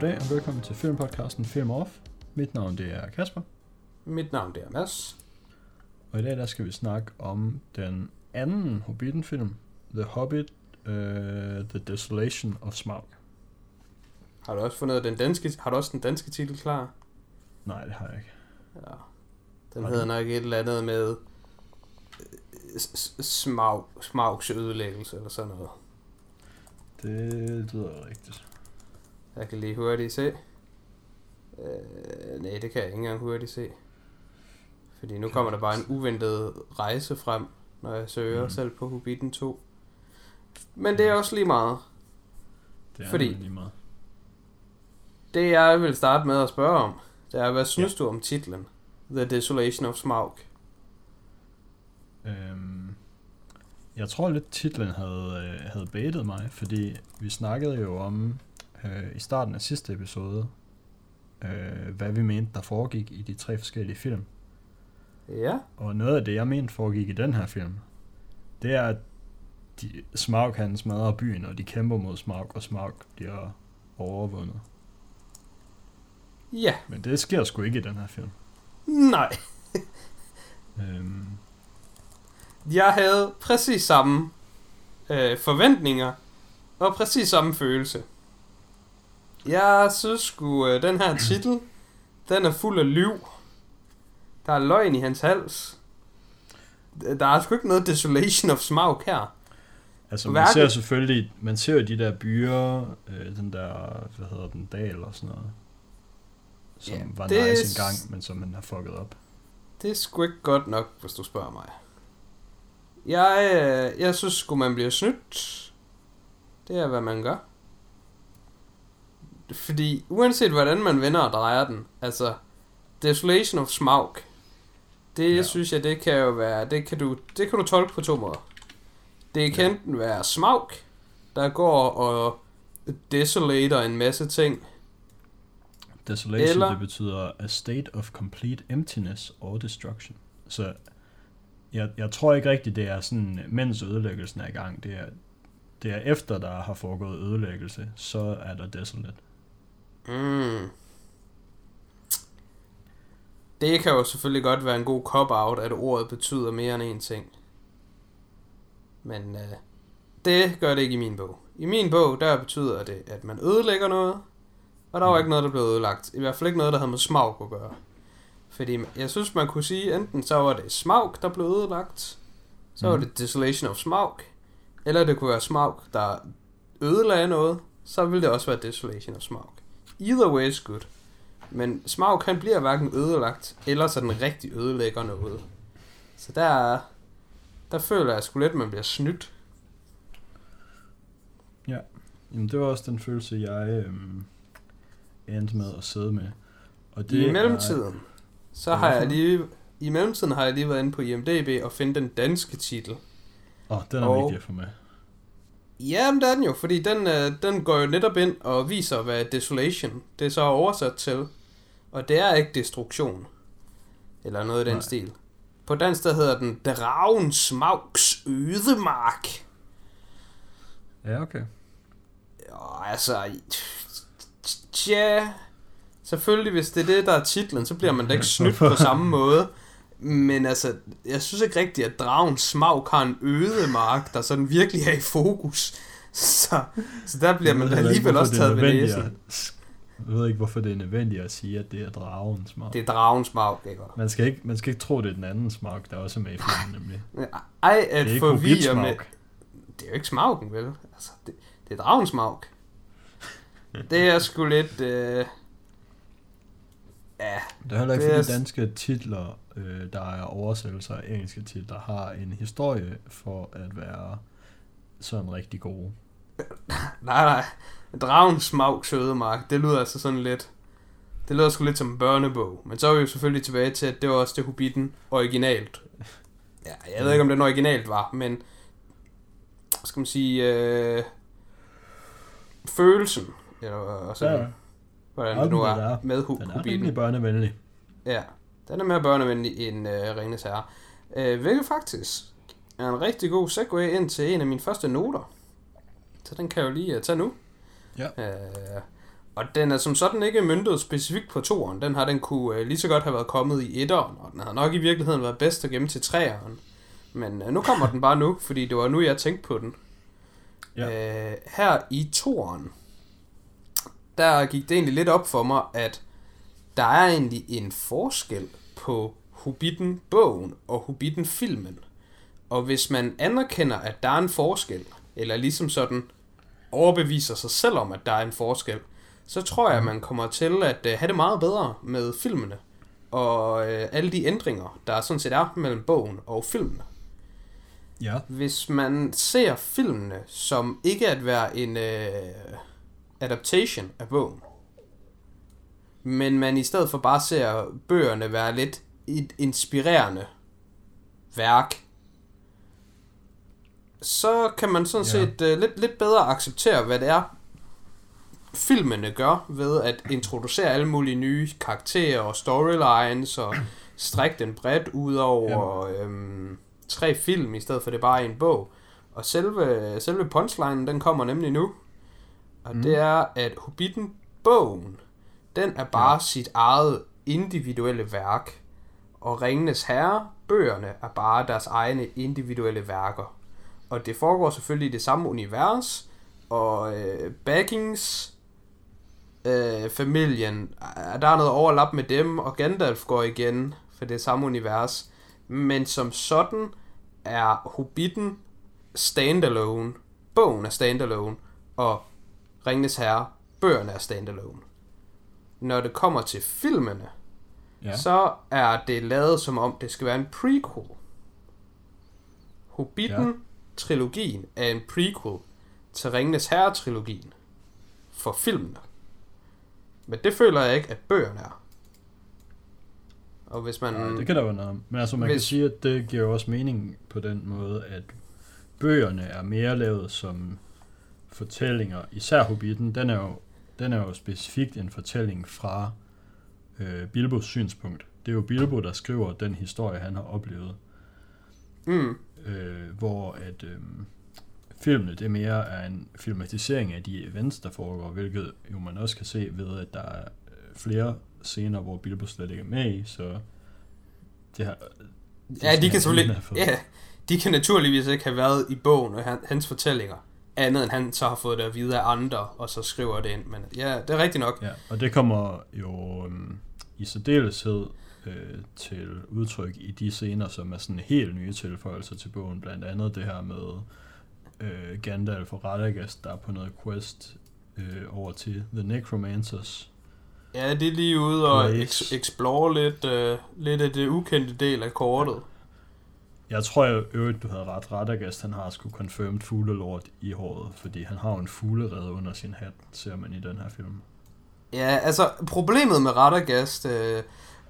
Goddag og velkommen til filmpodcasten Film Off. Mit navn det er Kasper, Mit navn det er Mads. og i dag der skal vi snakke om den anden Hobbiten-film, The Hobbit, uh, The Desolation of Smaug. Har du også fundet den danske, har du også den danske titel klar? Nej, det har jeg ikke. Ja. Den Har hedder nok et eller andet med øh, s- s- smag, smags ødelæggelse eller sådan noget. Det lyder rigtigt. Jeg kan lige hurtigt se. Øh, nej, det kan jeg ikke engang hurtigt se. Fordi nu kommer der bare en uventet rejse frem, når jeg søger Mm. mm. selv på Hobbiten 2. Men det er også lige meget. Det er Fordi- lige meget. Det jeg vil starte med at spørge om, det er, hvad synes ja. du om titlen? The Desolation of Smaug. Øhm, jeg tror lidt titlen havde, øh, havde baitet mig, fordi vi snakkede jo om øh, i starten af sidste episode, øh, hvad vi mente, der foregik i de tre forskellige film. Ja. Og noget af det, jeg mente foregik i den her film, det er, at de, Smaug han smadrer byen, og de kæmper mod Smaug, og Smaug bliver overvundet. Ja. Men det sker sgu ikke i den her film. Nej. Øhm, Jeg havde præcis samme øh, forventninger og præcis samme følelse. Jeg synes sgu, øh, den her titel, den er fuld af liv. Der er løgn i hans hals. Der er sgu ikke noget Desolation of Smaug her. altså, man Hverken- ser selvfølgelig, man ser jo de der byer, øh, den der, hvad hedder den, dal og sådan noget, som Ja, var det nice engang, men som man har fucket op. Det er sgu ikke godt nok, hvis du spørger mig. Jeg, øh, jeg synes sgu, man bliver snydt. Det er, hvad man gør. Fordi uanset hvordan man vender og drejer den, altså Desolation of Smaug, det Ja. synes jeg, det kan jo være, det kan du, det kan du tolke på to måder. Det kan Ja. enten være Smaug, der går og desolater en masse ting, Desolation, Eller- det betyder a state of complete emptiness or destruction. Så jeg, jeg tror ikke rigtigt, det er sådan, mens ødelæggelsen er i gang. Det er, det er efter, der har foregået ødelæggelse, så er der desolate. Mm. Det kan jo selvfølgelig godt være en god cop-out, at ordet betyder mere end en ting. Men øh, det gør det ikke i min bog. I min bog, der betyder det, at man ødelægger noget, og der var Mm. ikke noget, der blev ødelagt. I hvert fald ikke noget, der havde med smag at gøre. Fordi jeg synes, man kunne sige, enten så var det smag, der blev ødelagt, så var Mhm. det Desolation of Smaug, eller det kunne være Smaug, der ødelagde noget, så ville det også være Desolation of Smaug. Either way is good. Men Smaug han bliver hverken ødelagt, eller sådan rigtig ødelægger noget. Så der, der føler jeg sgu lidt, man bliver snydt. Jamen, det var også den følelse, jeg øhm, endte med at sidde med. Og I er- mellemtiden, så Ja, har jeg lige... I mellemtiden har jeg lige været inde på IMDb og finde den danske titel. Åh, oh, den er Og- vigtig at få med. Jamen, det er den jo, fordi den, øh, den går jo netop ind og viser, hvad desolation det er så oversat til. Og det er ikke destruktion. Eller noget i den Nej. stil. På dansk der hedder den Dragen Smags Ødemark. Ja, okay. Jo, altså... Tja... Selvfølgelig, hvis det er det, der er titlen, så bliver man da ikke snydt på samme måde. Men altså, jeg synes ikke rigtigt, at dragen Smaug har en ødemark, der sådan virkelig er i fokus. Så, så der bliver man ikke, alligevel hvorfor også det er taget ved næsen. Jeg ved ikke, hvorfor det er nødvendigt at sige, at det er dragen smag. Det er dragen Smaug, ikke? Man skal ikke, man skal ikke tro, det er den anden smag, der også er med i filmen, nemlig. Ej, at det er ikke forvirre med... Det er jo ikke Smaugen, vel? Altså, det, det er dragen Smaug. Det er sgu lidt... Øh... Ja, Det er heller ikke, Det er fordi danske titler, øh, der er oversættelser af engelske titler, har en historie for at være sådan rigtig gode. Nej, nej. Dragen Smaug Sødemark, det lyder altså sådan lidt... Det lyder sgu lidt som en børnebog. Men så er vi jo selvfølgelig tilbage til, at det var også det Hobbiten originalt. Ja, jeg ved ikke, om den originalt var, men... Skal man sige... Øh, følelsen. Eller sådan, Ja, hvordan det nu er er- med Hu- den er Hobbiten. rimelig børnevenlig. Ja, den er mere børnevenlig end øh, Ringens Herre. Øh, hvilket faktisk er en rigtig god segue ind til en af mine første noter. Så den kan jeg jo lige uh, tage nu. Ja. Øh, Og den er som sådan ikke myndet specifikt på toeren. Den har den kunne øh, lige så godt have været kommet i etteren, og den har nok i virkeligheden været bedst at gemme til treeren. Men øh, nu kommer den bare nu, fordi det var nu, jeg tænkte på den. Ja. Øh, her i toeren, der gik det egentlig lidt op for mig, at der er egentlig en forskel på Hobbiten-bogen og Hobbiten-filmen. Og hvis man anerkender, at der er en forskel, eller ligesom sådan overbeviser sig selv om, at der er en forskel, så tror jeg, at man kommer til at øh, have det meget bedre med filmene. Og øh, alle de ændringer, der sådan set er mellem bogen og filmene. Ja. Hvis man ser filmene som ikke at være en øh, adaptation af bogen, men man i stedet for bare ser bøgerne være lidt et inspirerende værk, så kan man sådan Ja. set øh, lidt, lidt bedre acceptere, hvad det er, filmene gør ved at introducere alle mulige nye karakterer og storylines og strække den bredt ud over øhm, tre film, i stedet for det bare er en bog. Og selve, selve punchlinen, den kommer nemlig nu. Og mm. det er, at Hobbiten-bogen, den er bare Ja. sit eget individuelle værk. Og Ringenes Herre, bøgerne, er bare deres egne individuelle værker. Og det foregår selvfølgelig i det samme univers, og øh, Baggins øh, familien, der er noget overlap med dem, og Gandalf går igen for det samme univers. Men som sådan er Hobbiten standalone. Bogen er standalone, og Ringenes Herre, bøgerne er standalone. Når det kommer til filmene, Ja. ja. så er det lavet som om, det skal være en prequel. Hobbiten-trilogien er en prequel til Ringenes Herre-trilogien for filmene. Men det føler jeg ikke, at bøgerne er. Og hvis man... Ja, det kan der være noget. Men altså, man Hvis... kan sige, at det giver jo også mening på den måde, at bøgerne er mere lavet som fortællinger. Især Hobbiten, den er jo, den er jo specifikt en fortælling fra øh, Bilbos synspunkt. Det er jo Bilbo, der skriver den historie, han har oplevet. Mm, Øh, hvor at øh, filmene, det mere er en filmatisering af de events, der foregår, hvilket jo man også kan se ved, at der er øh, flere scener, hvor Bilbo slet ikke er med i, så det har, det ja, de kan selvfølgelig... Ja, de kan naturligvis ikke have været i bogen og han, hans fortællinger. Andet end han så har fået det at vide af andre, og så skriver det ind. Men ja, det er rigtigt nok. Ja, og det kommer jo øhm, i særdeleshed øh, til udtryk i de scener, som er sådan helt nye tilføjelser til bogen. Blandt andet det her med øh, Gandalf og Radagast, der er på noget quest øh, over til The Necromancers. Ja, det er lige ude og eks- explore lidt, øh, lidt af det ukendte del af kortet. Jeg tror jo øvrigt, du havde ret. Radagast, han har sgu confirmed fuglelort i håret, fordi han har jo en fuglerede under sin hat, ser man i den her film. Ja, altså problemet med Radagast, øh,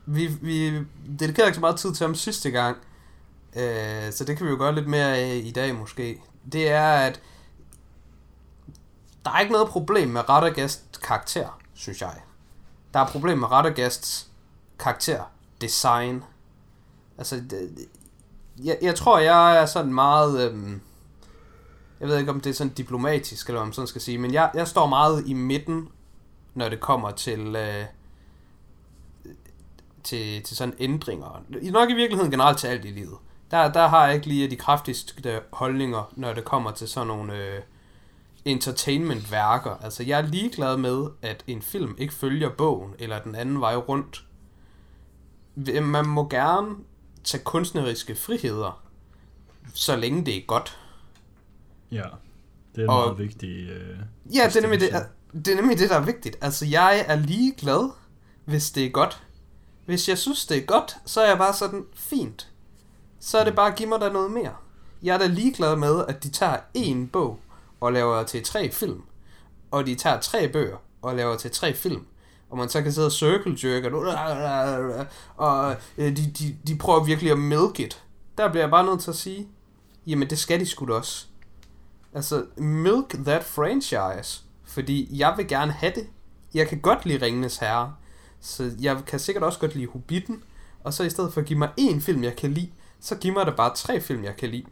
vi, vi dedikerede ikke så meget tid til ham sidste gang, øh, så det kan vi jo gøre lidt mere af i dag måske. Det er, at der er ikke noget problem med Radagast karakter, synes jeg. Der er problem med Radagasts karakter design. Altså, det, jeg, jeg tror, jeg er sådan meget... Øhm, jeg ved ikke, om det er sådan diplomatisk, eller om man sådan skal sige, men jeg, jeg står meget i midten, når det kommer til, øh, til, til sådan ændringer. Nok i virkeligheden generelt til alt i livet. Der, der har jeg ikke lige de kraftigste holdninger, når det kommer til sådan nogle øh, entertainment-værker. Altså, jeg er ligeglad med, at en film ikke følger bogen, eller den anden vej rundt. Man må gerne tage kunstneriske friheder, så længe det er godt. Ja, det er Og- meget vigtig... Øh, Ja, det er, nemlig det, det er nemlig det, der er vigtigt. Altså, jeg er ligeglad, hvis det er godt. Hvis jeg synes, det er godt, så er jeg bare sådan, fint. Så er det bare, giv mig da noget mere. Jeg er da ligeglad med, at de tager en bog og laver til tre film. Og de tager tre bøger og laver til tre film. Og man så kan sidde og circle jerk, og, og øh, de, de, de prøver virkelig at milk it. Der bliver jeg bare nødt til at sige, jamen det skal de sgu da også. Altså, milk that franchise. Fordi jeg vil gerne have det. Jeg kan godt lide Ringenes Herre. Så jeg kan sikkert også godt lide Hobbiten. Og så i stedet for at give mig én film, jeg kan lide, så giv mig da bare tre film, jeg kan lide.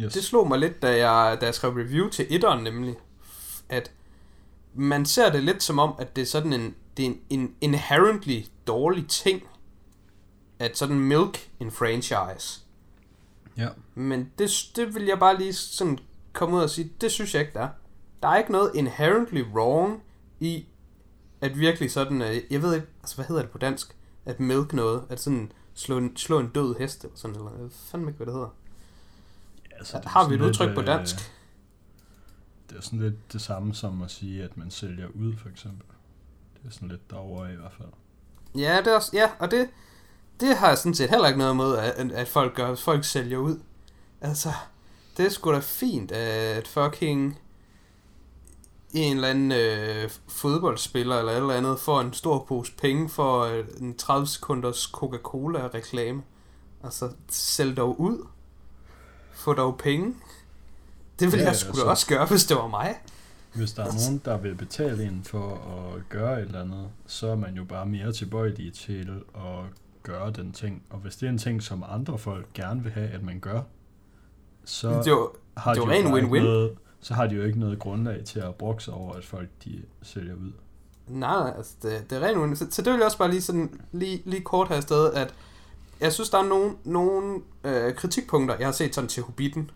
Yes. Det slog mig lidt, da jeg, da jeg skrev review til etteren nemlig, at man ser det lidt som om, at det er sådan en, det er en, en inherently dårlig ting, at sådan milk en franchise. Ja. Men det, det vil jeg bare lige sådan komme ud og sige, det synes jeg ikke, der er. Der er ikke noget inherently wrong i, at virkelig sådan, øh, jeg ved ikke, altså hvad hedder det på dansk, at milk noget, at sådan slå en, slå en død hest, eller sådan, eller jeg fandme ikke, hvad det hedder. Altså, det Har vi et udtryk lidt, på øh, dansk? Det er sådan lidt det samme som at sige, at man sælger ud, for eksempel. Det er sådan lidt derovre i hvert fald. Ja, det er også, ja, og det, det har jeg sådan set heller ikke noget imod, at, at folk gør, at folk sælger ud. Altså, det er sgu da fint, at fucking en eller anden øh, fodboldspiller eller et eller andet får en stor pose penge for øh, en 30 sekunders Coca-Cola-reklame. Altså, sælg dog ud. Få dog penge. Det ville Ja, jeg sgu da altså. også gøre, hvis det var mig. Hvis der er nogen, der vil betale en for at gøre et eller andet, så er man jo bare mere tilbøjelig til at gøre den ting. Og hvis det er en ting, som andre folk gerne vil have, at man gør, så Det var, har det de var jo ren bare ikke win-win. noget, så har de jo ikke noget grundlag til at brokse over, at folk de sælger ud. Nej, altså det, det er rent uenig. Så, så det vil jeg også bare lige, sådan, lige, lige kort have afsted, at jeg synes, der er nogle, nogle øh, kritikpunkter, jeg har set sådan til Hobbiten.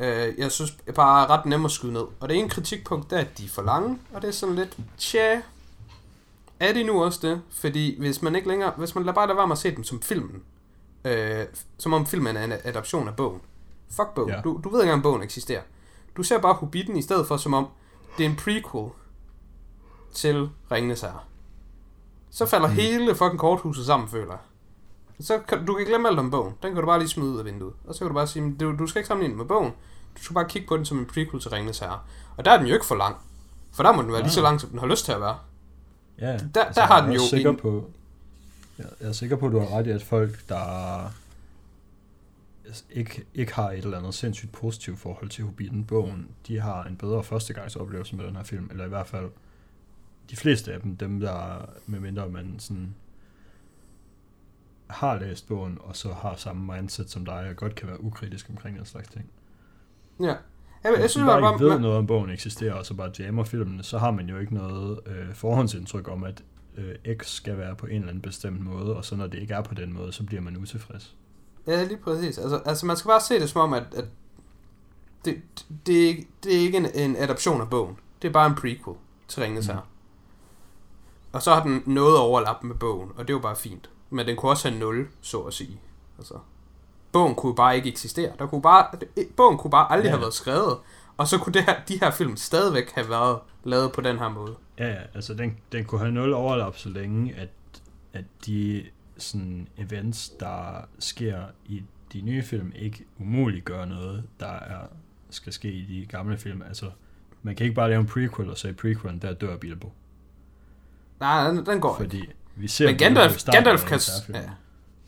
Øh, jeg synes bare er ret nemt at skyde ned. Og det ene kritikpunkt, det er, at de er for lange, og det er sådan lidt, tja, er de nu også det? Fordi hvis man ikke længere, hvis man lader bare lade være med at se dem som filmen, øh, som om filmen er en adaption af bogen. Fuck bogen. Ja. Du, du ved ikke engang, bogen eksisterer. Du ser bare Hobbiten i stedet for, som om det er en prequel til Ringenes Herre. Så falder mm. hele fucking korthuset sammen, føler jeg. Så kan, du kan glemme alt om bogen. Den kan du bare lige smide ud af vinduet. Og så kan du bare sige, du, du skal ikke sammenligne med bogen. Du skal bare kigge på den som en prequel til Ringenes Herre. Og der er den jo ikke for lang. For der må den være lige så lang, som den har lyst til at være. Ja, Der- der har den jo sikker en- på, jeg jeg er sikker på, at du har ret i, at folk, der ikke, ikke har et eller andet sindssygt positivt forhold til Hobbiten-bogen, de har en bedre førstegangsoplevelse med den her film, eller i hvert fald de fleste af dem, dem der, medmindre man sådan har læst bogen, og så har samme mindset som dig, og godt kan være ukritisk omkring den slags ting. Ja. Jeg, jeg Hvis synes man bare, bare ikke ved man, noget om bogen eksisterer, og så bare jammer filmene, så har man jo ikke noget øh, forhåndsindtryk om, at øh, X skal være på en eller anden bestemt måde, og så når det ikke er på den måde, så bliver man utilfreds. Ja, lige præcis. Altså, altså man skal bare se det som om, at, at det, det, er ikke, det er ikke en, en adaption af bogen. Det er bare en prequel til Ringenes Mm. Herre. Og så har den noget overlap med bogen, og det er jo bare fint. Men den kunne også have nul, så at sige. Altså, bogen kunne bare ikke eksistere. Der kunne bare, bogen kunne bare aldrig Ja. have været skrevet, og så kunne det her, de her film stadigvæk have været lavet på den her måde. Ja, ja, altså den, den kunne have nul overlap, så længe at, at de sådan events, der sker i de nye film, ikke umuligt gør noget, der er, skal ske i de gamle film. Altså, man kan ikke bare lave en prequel og så i prequelen, der dør Bilbo. Nej, den, den går ikke. Fordi vi ser Men Gandalf, Gandalf, kan, ja.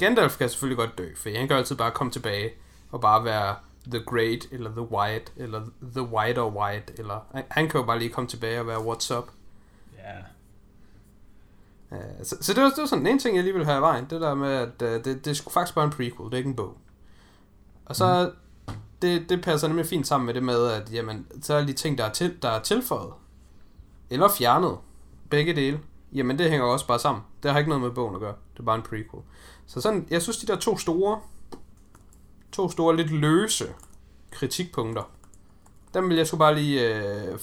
Gandalf kan selvfølgelig godt dø, for han kan altid bare komme tilbage og bare være The Great, eller The White, eller The White or White, eller han, han kan jo bare lige komme tilbage og være What's Up. Ja, Uh, så, så det var, det var sådan en ting, jeg lige ville have i vejen, det der med, at uh, det, det er sgu faktisk bare en prequel, det er ikke en bog. Og så, mm. det, det passer nemlig fint sammen med det med, at jamen, så er de ting, der er, til, der er tilføjet, eller fjernet, begge dele, jamen det hænger også bare sammen. Det har ikke noget med bogen at gøre, det er bare en prequel. Så sådan, jeg synes, de der to store, to store, lidt løse kritikpunkter, dem vil jeg sgu bare lige øh,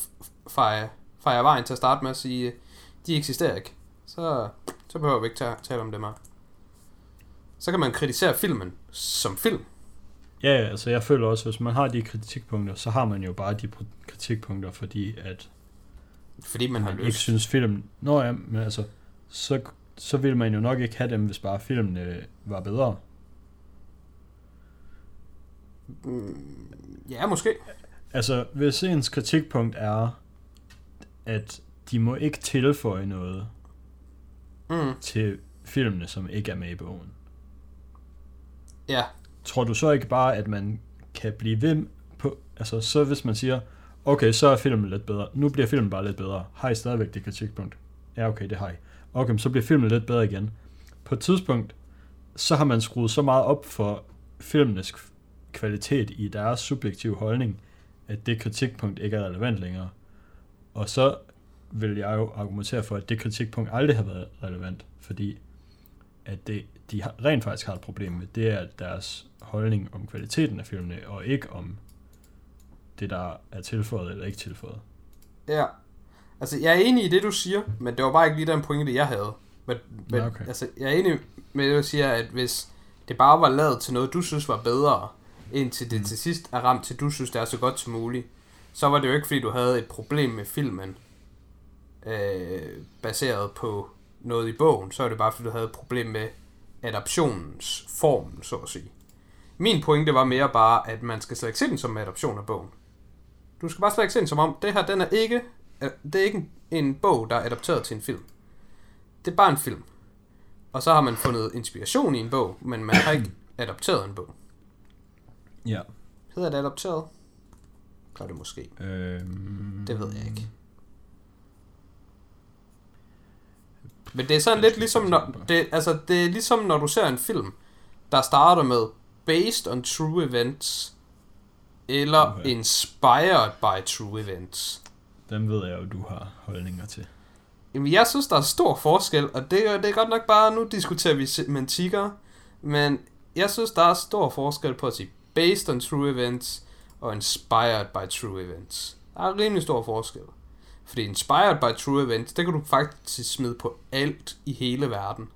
feje, feje vejen til at starte med at sige, øh, de eksisterer ikke. Så, så behøver vi ikke ta- tale om det mere. Så kan man kritisere filmen som film. Ja, altså jeg føler også, at hvis man har de kritikpunkter, så har man jo bare de kritikpunkter, fordi at Fordi man har man ikke lyst. synes filmen... Nå ja, men altså, så, så vil man jo nok ikke have dem, hvis bare filmen øh, var bedre. Mm, ja, måske. Altså, hvis ens kritikpunkt er, at de må ikke tilføje noget Mm, til filmene, som ikke er med i bogen. ja, Tror du så ikke bare, at man kan blive ved på... Altså, så hvis man siger, okay, så er filmen lidt bedre. Nu bliver filmen bare lidt bedre. Har I stadigvæk det kritikpunkt? Ja, okay, det har I. Okay, så bliver filmen lidt bedre igen. På et tidspunkt, så har man skruet så meget op for filmenes kvalitet i deres subjektive holdning, at det kritikpunkt ikke er relevant længere. Og så vil jeg jo argumentere for, at det kritikpunkt aldrig har været relevant, fordi at det, de har, rent faktisk har et problem med, det er deres holdning om kvaliteten af filmene, og ikke om det, der er tilføjet eller ikke tilføjet. Ja. Altså, jeg er enig i det, du siger, men det var bare ikke lige den pointe, jeg havde. Men, men okay. altså, jeg er enig med det, du siger, at hvis det bare var lavet til noget, du synes var bedre, indtil det mm. til sidst er ramt til, du synes, det er så godt som muligt, så var det jo ikke, fordi du havde et problem med filmen, øh, baseret på noget i bogen, så er det bare, fordi du havde et problem med adaptionens form, så at sige. Min pointe var mere bare, at man skal slet ikke se den som adaption af bogen. Du skal bare slet ikke se den som om, det her, den er ikke, det er ikke en, en bog, der er adapteret til en film. Det er bare en film. Og så har man fundet inspiration i en bog, men man har ikke adapteret en bog. Ja. Hedder det adapteret? Gør det måske. Øhm, Det ved jeg ikke. Men det er sådan lidt ligesom, når, det, altså, det er ligesom når du ser en film, der starter med based on true events, eller okay. inspired by true events. Dem ved jeg jo, du har holdninger til. Jamen, jeg synes, der er stor forskel, og det, er- det er godt nok bare, nu diskuterer vi semantikker, men jeg synes, der er stor forskel på at sige based on true events og inspired by true events. Der er rimelig stor forskel. Fordi inspired by true events, det kan du faktisk smide på alt i hele verden.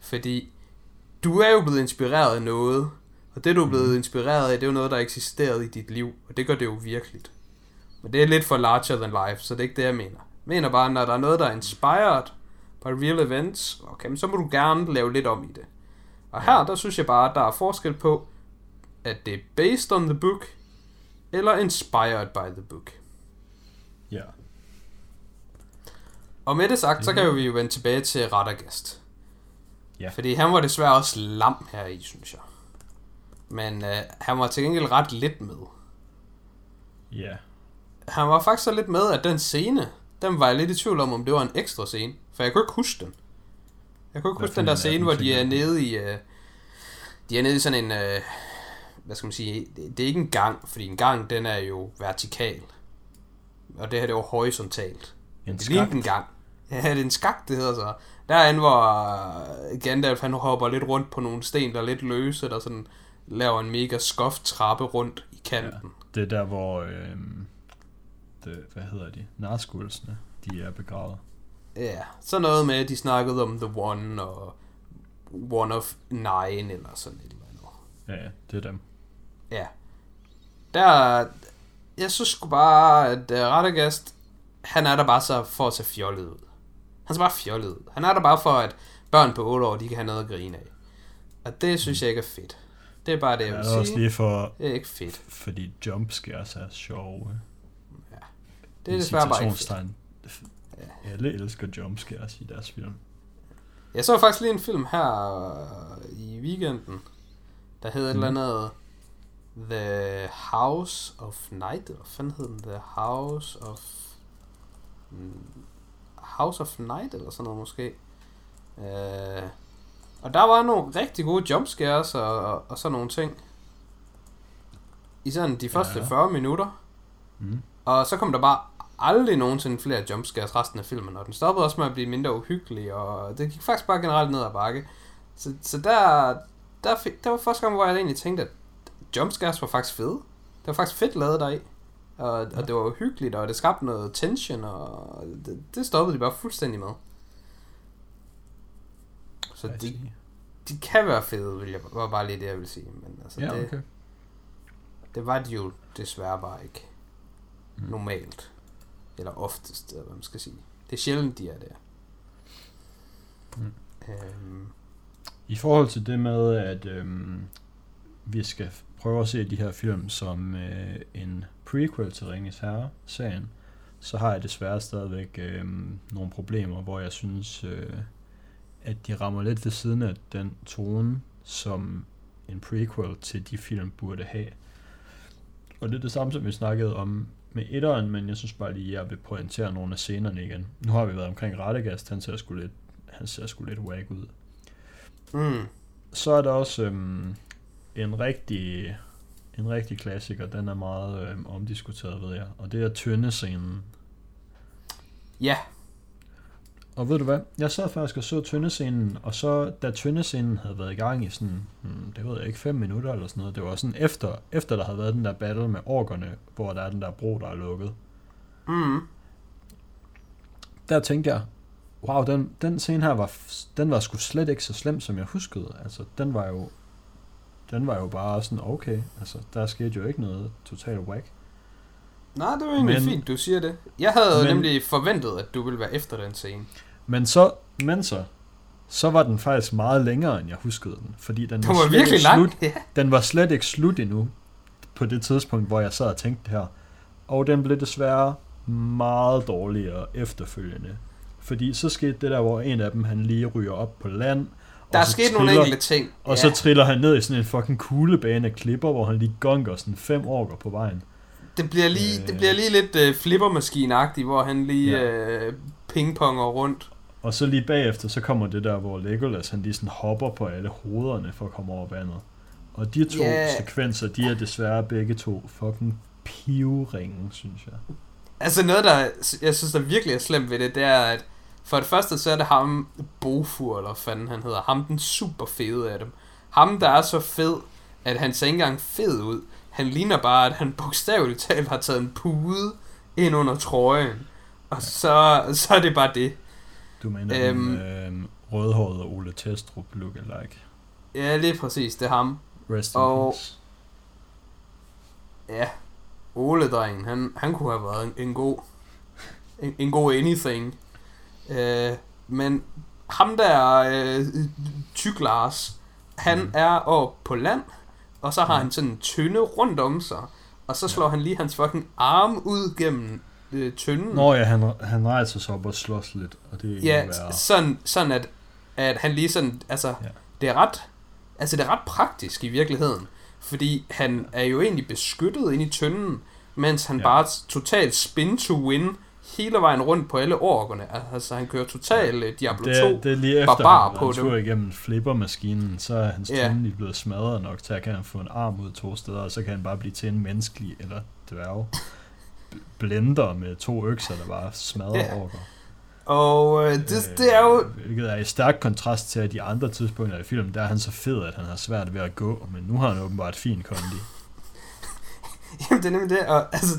Fordi du er jo blevet inspireret af noget, og det du er blevet inspireret af, det er jo noget, der eksisterede i dit liv, og det gør det jo virkeligt. Men det er lidt for larger than life, så det er ikke det, jeg mener. Jeg mener bare, når der er noget, der er inspired by real events, okay, men så må du gerne lave lidt om i det. Og her, der synes jeg bare, at der er forskel på, at det er based on the book, eller inspired by the book. Ja. Og med det sagt, så kan vi jo vende tilbage til Radagast. Ja. Fordi han var desværre også lam her i, synes jeg. Men øh, han var til gengæld ret lidt med. Ja. Han var faktisk så lidt med, at den scene, den var jeg lidt i tvivl om, om det var en ekstra scene. For jeg kunne ikke huske den. Jeg kunne ikke huske den der scene, hvor de er nede i... Øh, de er nede i sådan en... Øh, hvad skal man sige? Det, det er ikke en gang, fordi en gang, den er jo vertikal. Og det her, det var horisontalt. En Det skak. en gang. Ja, det er en skak, det hedder så. Derinde, hvor Gandalf, han hopper lidt rundt på nogle sten, der er lidt løse, der sådan laver en mega skoft trappe rundt i kanten. Ja. Det er der, hvor... Øhm, det, hvad hedder de? Narskulsene, de er begravet. Ja, så noget med, at de snakkede om The One og One of Nine eller sådan et eller andet. Ja, ja, det er dem. Ja. Der, jeg synes sgu bare, at uh, Radagast, han er der bare så for at se fjollet ud. Han ser bare fjollet ud. Han er der bare for, at børn på 8 år, de kan have noget at grine af. Og det synes jeg ikke er fedt. Det er bare det, jeg vil er også sige. lige for... Det er ikke fedt. Fordi jumpscares er sjove. Det er desværre bare ikke fedt. Citationstegn. Alle elsker jumpscares i deres film. Jeg så faktisk lige en film her øh, i weekenden, der hed et eller Mm. andet The House of Night, eller hvad fanden hed den? The House of... Mm, House of Night, eller sådan noget måske. Øh, og der var nogle rigtig gode jumpscares og, og, og sådan nogle ting. I sådan de første Ja. 40 minutter. Mm. Og så kom der bare aldrig nogensinde flere jumpscares resten af filmen, og den stoppede også med at blive mindre uhyggelig, og det gik faktisk bare generelt ned ad bakke. Så, så der, der, fik, der var første gang, hvor jeg egentlig tænkte, at jumpscares var faktisk fede. Det var faktisk fedt lavet deri. Og, og det var uhyggeligt, og det skabte noget tension, og det, det stoppede de bare fuldstændig med. Så de, de kan være fede, vil jeg, var bare lige det, jeg vil sige. Men altså, Ja, det, okay. det var de jo desværre bare ikke normalt. Eller oftest, eller hvad man skal sige. Det er sjældent, de er der. Mm. Øhm, I forhold til det med, at øhm, vi skal prøve at se de her film som øh, en prequel til Ringens Herre-serien, så har jeg desværre stadigvæk øh, nogle problemer, hvor jeg synes, øh, at de rammer lidt ved siden af den tone, som en prequel til de film burde have. Og det er det samme, som vi snakkede om med etteren, men jeg synes bare lige, at jeg vil pointere nogle af scenerne igen. Nu har vi været omkring Radegast, han ser sgu lidt, han ser sgu lidt whack ud. mm, Så er der også øhm, en rigtig en rigtig klassiker, den er meget øhm, omdiskuteret, ved jeg, og det er tynde scenen. Ja, Og ved du hvad? Jeg sad faktisk og så tyndescenen, og så da tyndescenen havde været i gang i sådan, hmm, det ved jeg ikke, 5 minutter eller sådan noget, det var sådan efter, efter der havde været den der battle med orkerne, hvor der er den der bro, der er lukket. mm, Der tænkte jeg, wow, den, den scene her var, den var sgu slet ikke så slem, som jeg huskede. Altså, den var jo, den var jo bare sådan, okay, altså, der skete jo ikke noget totalt whack. nej, det var egentlig Men- fint, du siger det. Jeg havde Men- nemlig forventet, at du ville være efter den scene. Men så, men så, så var den faktisk meget længere, end jeg huskede den. Fordi den Den var, var slet virkelig ikke lang. Slut, Ja. den var slet ikke slut endnu, på det tidspunkt, hvor jeg sad og tænkte det her. Og den blev desværre meget dårligere efterfølgende. Fordi så skete det der, hvor en af dem, han lige ryger op på land. Der og er så sket nogle triller- enkelte ting. Og så triller han ned i sådan en fucking kuglebane af klipper, hvor han lige gonker sådan fem orker på vejen. Det bliver lige, Øh. det bliver lige lidt uh, flippermaskine-agtigt, hvor han lige Ja. uh, pingponger rundt. Og så lige bagefter, så kommer det der, hvor Legolas han lige sådan hopper på alle hovederne for at komme over vandet. Og de to yeah. sekvenser, de er desværre begge to fucking pivringe, synes jeg. Altså noget, der jeg synes, der virkelig er slemt ved det, det er, at for det første, så er det ham, Bofur, eller fanden han hedder, ham den super fede af dem. Ham, der er så fed, at han ser ikke engang fed ud. Han ligner bare, at han bogstaveligt talt har taget en pude ind under trøjen. Og så, så er det bare det. Du mener Øhm. øhm, øhm, rødhåret Ole Testrup lookalike. Ja, lige præcis, det er ham. Rest in Og- peace. Ja, Ole-drengen, han, han kunne have været en, en god en, en god anything. Øh, men ham der, øh, tyk Lars, han Mm. mm. er oppe på land, og så har Ja. han sådan en tynde rundt om sig, og så slår han lige hans fucking arm ud gennem øh, tynden. Nå ja, han, han rejser sig op og slås lidt, og det er ja, værre. sådan, sådan at, at han lige sådan, altså, Ja. det er ret, altså det er ret praktisk i virkeligheden, fordi han er jo egentlig beskyttet inde i tynden, mens han Ja. bare totalt spin to win hele vejen rundt på alle orkerne. Altså han kører totalt ja. Diablo 2. det, det er lige efter, barbar han på tur igennem flippermaskinen, så er hans Ja. yeah. lige blevet smadret nok til, at kan han få en arm ud to steder, og så kan han bare blive til en menneskelig eller dværg blender med to økser, der bare smadrer yeah. orker. Og øh, det, det er jo... Øh, Hvilket er i stærk kontrast til, at de andre tidspunkter i filmen, der er han så fed, at han har svært ved at gå, men nu har han åbenbart fin kondi. Jamen, det er nemlig det. Og, altså,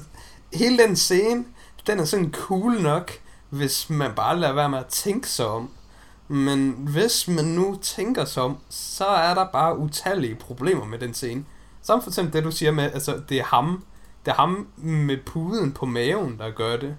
hele den scene, den er sådan cool nok, hvis man bare lader være med at tænke sig om. Men hvis man nu tænker sig om, så er der bare utallige problemer med den scene. Som for eksempel det, du siger med, altså, det er ham, det er ham med puden på maven, der gør det.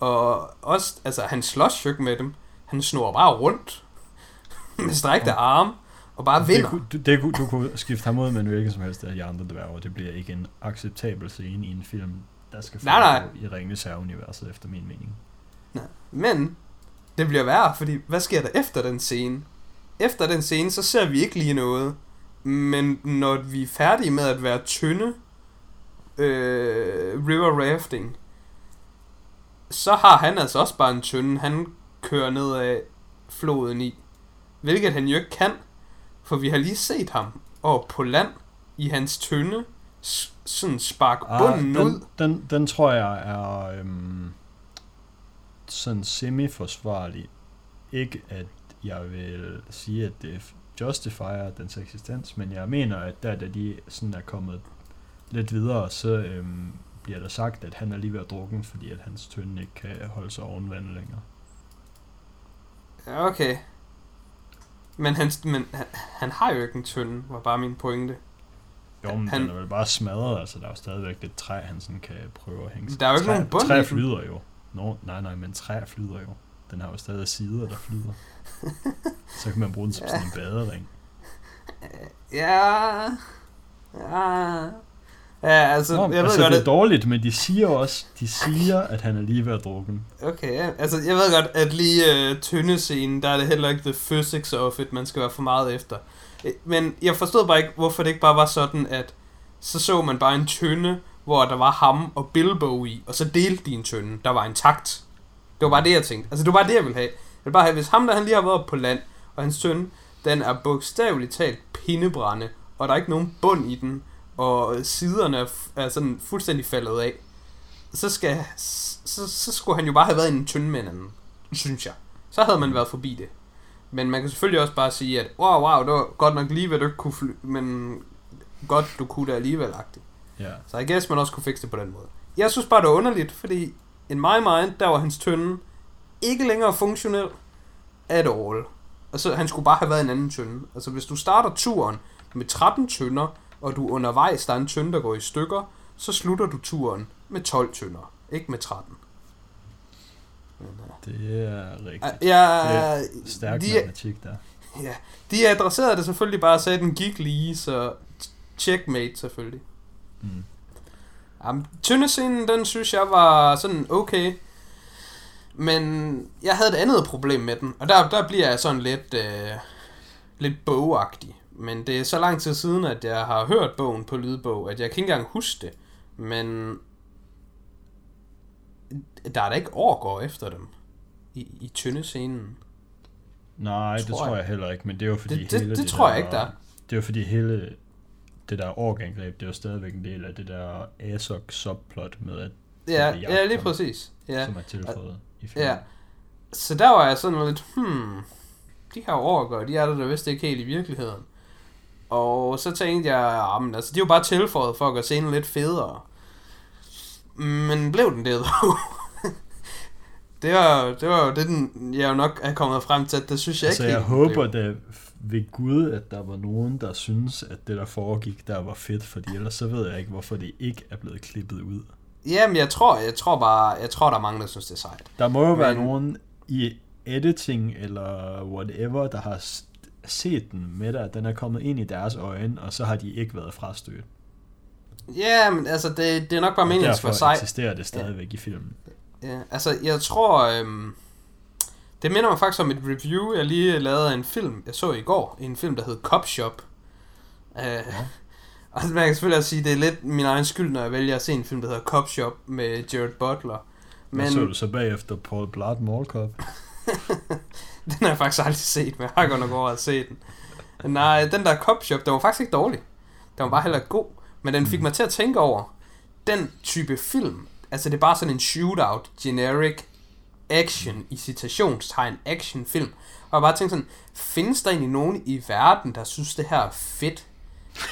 Og også, altså, han slås jo ikke med dem. Han snor bare rundt med strækte arme, og bare Det, vinder. kunne- du, det, kunne- du kunne skifte ham ud med en hvilken som helst af de andre dværge, det bliver ikke en acceptabel scene i en film, der skal Nej, nej. foregå i Ringenes Herre-universet, efter min mening. Men det bliver værre, fordi hvad sker der efter den scene? Efter den scene, så ser vi ikke lige noget. Men når vi er færdige med at være tynde øh, river rafting, så har han altså også bare en tynde, han kører ned af floden i. Hvilket han jo ikke kan, for vi har lige set ham og på land i hans tynde s- sådan spark bunden Ah, ud. den, den, den tror jeg er øhm, sådan semi-forsvarlig. Ikke at jeg vil sige, at det justifier dens eksistens, men jeg mener, at der, da de sådan er kommet lidt videre, så øhm, bliver der sagt, at han er lige ved at drukken, fordi at hans tynde ikke kan holde sig oven vand længere. Ja, okay. Men, han, men han, han har jo ikke en tynde, var bare min pointe. Jo, men Han- den er vel bare smadret, altså der er jo stadigvæk lidt træ, han sådan kan prøve at hænge sig. Der er jo ikke træ, nogen bund Træ flyder jo. Nå, nej, nej, men træ flyder jo. Den har jo stadig sider, der flyder. Så kan man bruge den som sådan en badering. Ja... Ja... Ja, altså, Nå, jeg ved altså godt, det er at, dårligt, men de siger også, de siger, at han er lige ved at drukken. okay, ja, altså, jeg ved godt, at lige uh, tynde scenen, der er det heller ikke the physics of it, man skal være for meget efter. Øh, Men jeg forstod bare ikke, hvorfor det ikke bare var sådan, at så så man bare en tynde, hvor der var ham og Bilbo i, og så delte de en tynde, der var intakt. Det var bare det, jeg tænkte. Altså, det var bare det, jeg ville have. Jeg ville bare have, hvis ham der, han lige har været på land, og hans tynde, den er bogstaveligt talt pindebrænde, og der er ikke nogen bund i den, og siderne er, er sådan fuldstændig faldet af, så skal, så, så skulle han jo bare have været en en anden, synes jeg. Så havde man været forbi det. Men man kan selvfølgelig også bare sige, at wow, wow, det var godt nok lige, hvad du ikke kunne fly, men godt, du kunne det alligevel agtigt. Ja. Så jeg guess, man også kunne fikse det på den måde. Jeg synes bare, det var underligt, fordi in my mind, der var hans tynde ikke længere funktionel at all. Altså, han skulle bare have været en anden tynde. Altså, hvis du starter turen med 13 tynder, og du undervejs, der er en tynde, der går i stykker, så slutter du turen med 12 tynder, ikke med 13. Men, uh, Det er rigtigt. uh, ja, Stærk de, matematik der. ja, de adresserede det selvfølgelig bare og sagde, at den gik lige, så checkmate selvfølgelig. Mm. Jamen, tyndescenen, den synes jeg var sådan okay. Men jeg havde et andet problem med den, og der, der bliver jeg sådan lidt, øh, lidt bogagtig. Men det er så lang tid siden, at jeg har hørt bogen på lydbog, at jeg kan ikke engang huske det. Men der er da ikke overgår efter dem i, i tyndescenen. Nej, det Tror tror jeg. jeg heller ikke, men det er jo fordi Det- det- hele det tror jeg der, ikke, der er. Det er jo fordi hele det der organgreb, det er jo stadigvæk en del af det der ASOC subplot med, at Ja, det er ja lige jagt, præcis. Ja. som er tilføjet i filmen. Ja. Så der var jeg sådan lidt, hmm, de her overgår, de er der da vist ikke helt i virkeligheden. Og så tænkte jeg, jamen, altså, de er jo bare tilføjet for at gøre scenen lidt federe. Men blev den det, dog? det, var, det var jo det, den, jeg jo nok er kommet frem til, at det synes jeg Altså, ikke jeg håber blev. da ved Gud, at der var nogen, der synes, at det der foregik, der var fedt, fordi ellers så ved jeg ikke, hvorfor det ikke er blevet klippet ud. Jamen, jeg tror, jeg tror bare, jeg tror, der er mange, der synes, det er sejt. Der må jo Men... være nogen i editing eller whatever, der har set den med at den er kommet ind i deres øjne, og så har de ikke været frastødt. Ja, men altså, det, det er nok bare meningen, det skal derfor eksisterer det stadigvæk i filmen. Ja, altså, jeg tror... Øhm, det minder mig faktisk om et review, jeg lige lavede af en film, jeg så i går. En film, der hed Cop Shop. Uh, ja. Og man kan selvfølgelig også sige, at det er lidt min egen skyld, når jeg vælger at se en film, der hedder Cop Shop med Jared Butler. Men... Så du så bagefter Paul Blart Mall Cop? den har jeg faktisk aldrig set, men jeg har godt nok over at se den. Nej, den der Cop Shop, den var faktisk ikke dårlig. Den var bare heller god. Men den fik mig til at tænke over, den type film, altså det er bare sådan en shootout, generic action, i citationstegn, actionfilm. Og jeg bare tænkte sådan, findes der egentlig nogen i verden, der synes det her er fedt?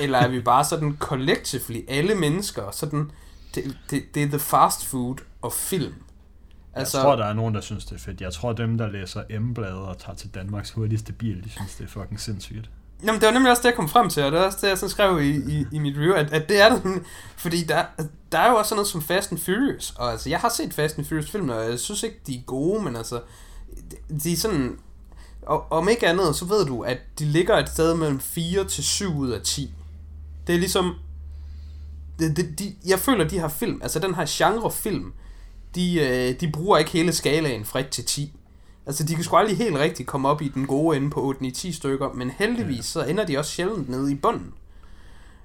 Eller er vi bare sådan collectively, alle mennesker, sådan, det, det, det er the fast food og film. Altså... Jeg tror, der er nogen, der synes, det er fedt. Jeg tror, dem, der læser M-bladet og tager til Danmarks hurtigste bil, de synes, det er fucking sindssygt. Jamen, det var nemlig også det, jeg kom frem til, og det er også det, jeg sådan skrev i, i, i mit review, at, at det er det, fordi der, der er jo også sådan noget som Fast and Furious, og altså, jeg har set Fast and Furious film, og jeg synes ikke, de er gode, men altså, de, de er sådan, og om ikke andet, så ved du, at de ligger et sted mellem 4 til 7 ud af 10. Det er ligesom, det, det, de, jeg føler, de her film, altså den her genre film, de, øh, de bruger ikke hele skalaen fra 1 til 10. Altså, de kan sgu aldrig helt rigtigt komme op i den gode ende på 8-9-10 stykker, men heldigvis ja. så ender de også sjældent nede i bunden.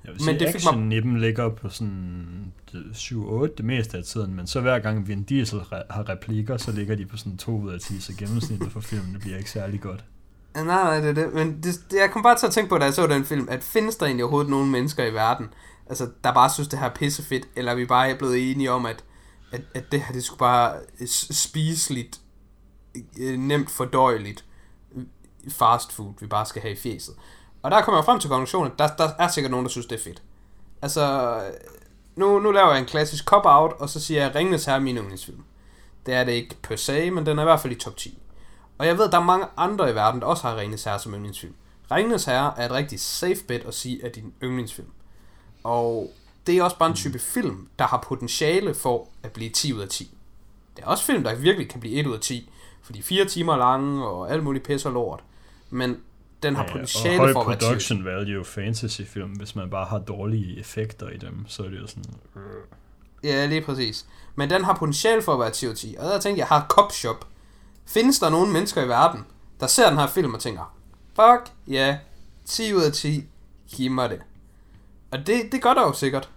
Jeg vil Men sige, det det fik action i dem ligger på sådan 7-8 det meste af tiden, men så hver gang Vin Diesel har replikker, så ligger de på sådan 2 ud af 10, så gennemsnittet for filmen bliver ikke særlig godt. Nej, nej, det er det. Men det, det, jeg kom bare til at tænke på, da jeg så den film, at findes der egentlig overhovedet nogen mennesker i verden, altså, der bare synes, det her er pissefedt, eller er vi bare er blevet enige om, at, at, at det her, det skulle bare spiseligt, øh, nemt fordøjeligt øh, fast food, vi bare skal have i fjeset. Og der kommer jeg frem til konklusionen, at der, der er sikkert nogen, der synes, det er fedt. Altså, øh, nu, nu laver jeg en klassisk cop-out, og så siger jeg, Ringnes Herre er min yndlingsfilm. Det er det ikke per se, men den er i hvert fald i top 10. Og jeg ved, at der er mange andre i verden, der også har Ringnes Herre som yndlingsfilm. Ringnes Herre er et rigtig safe bet at sige, at din yndlingsfilm. Og det er også bare en type film, der har potentiale for at blive 10 ud af 10. Det er også film, der virkelig kan blive 1 ud af 10, fordi fire timer lange og alt muligt pis og lort. Men den har Ja, potentiale og for at være 10. production value fantasyfilm, hvis man bare har dårlige effekter i dem, så er det jo sådan... Ja, lige præcis. Men den har potentiale for at være 10 ud af 10. Og der tænkte jeg, har Cop Shop. Findes der nogen mennesker i verden, der ser den her film og tænker, fuck, ja, 10 ud af 10, giv mig det. Og det, det gør der jo sikkert.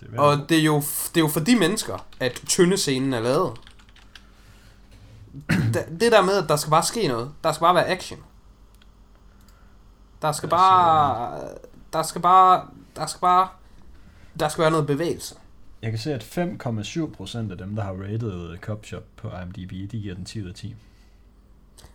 Det Og det er, jo, det er jo for de mennesker, at tynde scenen er lavet. Det der med, at der skal bare ske noget. Der skal bare være action. Der skal Altså- bare... Der skal bare... Der skal bare... Der skal være noget bevægelse. Jeg kan se, at 5,7% af dem, der har rated Cop Shop på IMDb, de giver den 10 ud af 10.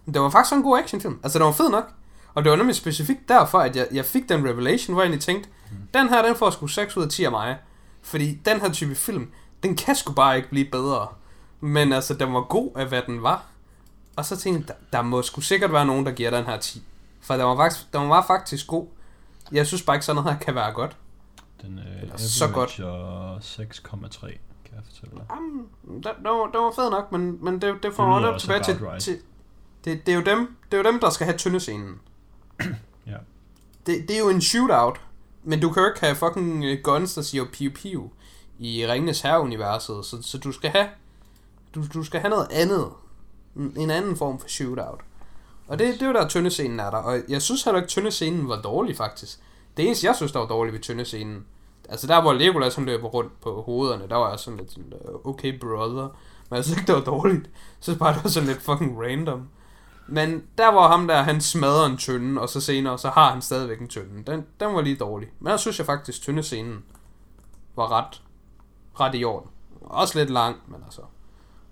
Det var faktisk en god actionfilm. Altså, den var fed nok. Og det var nemlig specifikt derfor, at jeg, jeg fik den revelation, hvor jeg egentlig tænkte, mm. den her, den får sgu 6 ud af 10 af mig. Fordi den her type film, den kan sgu bare ikke blive bedre. Men altså, den var god af, hvad den var. Og så tænkte jeg, der, der må sgu sikkert være nogen, der giver den her 10. For den var faktisk, den var faktisk god. Jeg synes bare ikke, sådan noget her kan være godt. Den øh, Eller så godt. 6,3 kan jeg fortælle dig. Jamen, den, den, var, fed nok, men, men det, det får Det mig tilbage til, right. til det, det, er jo dem, det er jo dem, der skal have tyndescenen. Ja. Det, det er jo en shootout, men du kan jo ikke have fucking øh, guns, der siger piu piu i Ringenes Herre-universet, så, så du skal have du, du skal have noget andet. En anden form for shootout. Og det, det er jo der tyndescenen er der, og jeg synes heller ikke, tyndescenen var dårlig faktisk. Det eneste, jeg synes, der var dårligt ved tyndescenen, altså der, hvor Legolas han løber rundt på hovederne, der var jeg sådan lidt sådan, øh, okay brother, men jeg synes ikke, det var dårligt. Så bare, det var sådan lidt fucking random. Men der var ham der, han smadrer en tynde, og så senere, så har han stadigvæk en tynde. Den, den var lige dårlig. Men jeg synes jeg faktisk, tyndescenen var ret, ret i orden. Også lidt lang, men altså,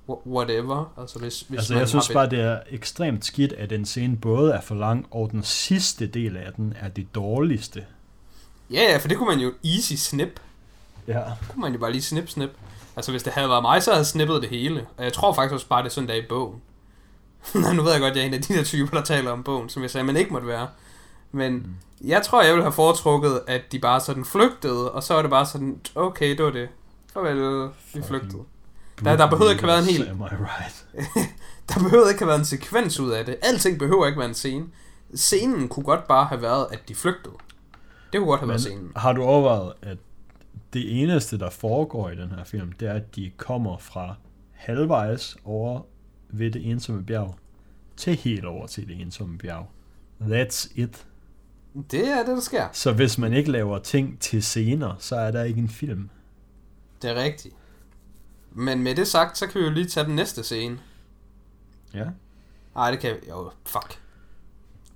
wh- whatever. Altså, hvis, hvis Altså, jeg synes bare, det er ekstremt skidt, at den scene både er for lang, og den sidste del af den er det dårligste. Ja, ja, for det kunne man jo easy snip. Ja. Det kunne man jo bare lige snip, snip. Altså, hvis det havde været mig, så havde jeg snippet det hele. Og jeg tror faktisk også bare, det er sådan, der i bogen. Nej, nu ved jeg godt, at jeg er en af de der typer, der taler om bogen, som jeg sagde, man ikke måtte være. Men mm. jeg tror, jeg ville have foretrukket, at de bare sådan flygtede, og så var det bare sådan, okay, det var det. Farvel, vi flygtede. Der- der behøvede ikke have været en hel- right? Der behøvede ikke have været en sekvens ud af det. Alting behøver ikke være en scene. Scenen kunne godt bare have været, at de flygtede. Det kunne godt have været scenen. Men har du overvejet, at det eneste, der foregår i den her film, det er, at de kommer fra halvvejs over ved det ensomme bjerg, til helt over til det ensomme bjerg. That's it. Det er det, der sker. Så hvis man ikke laver ting til scener, så er der ikke en film. Det er rigtigt. Men med det sagt, så kan vi jo lige tage den næste scene. Ja. Nej, det kan vi. Jo, fuck.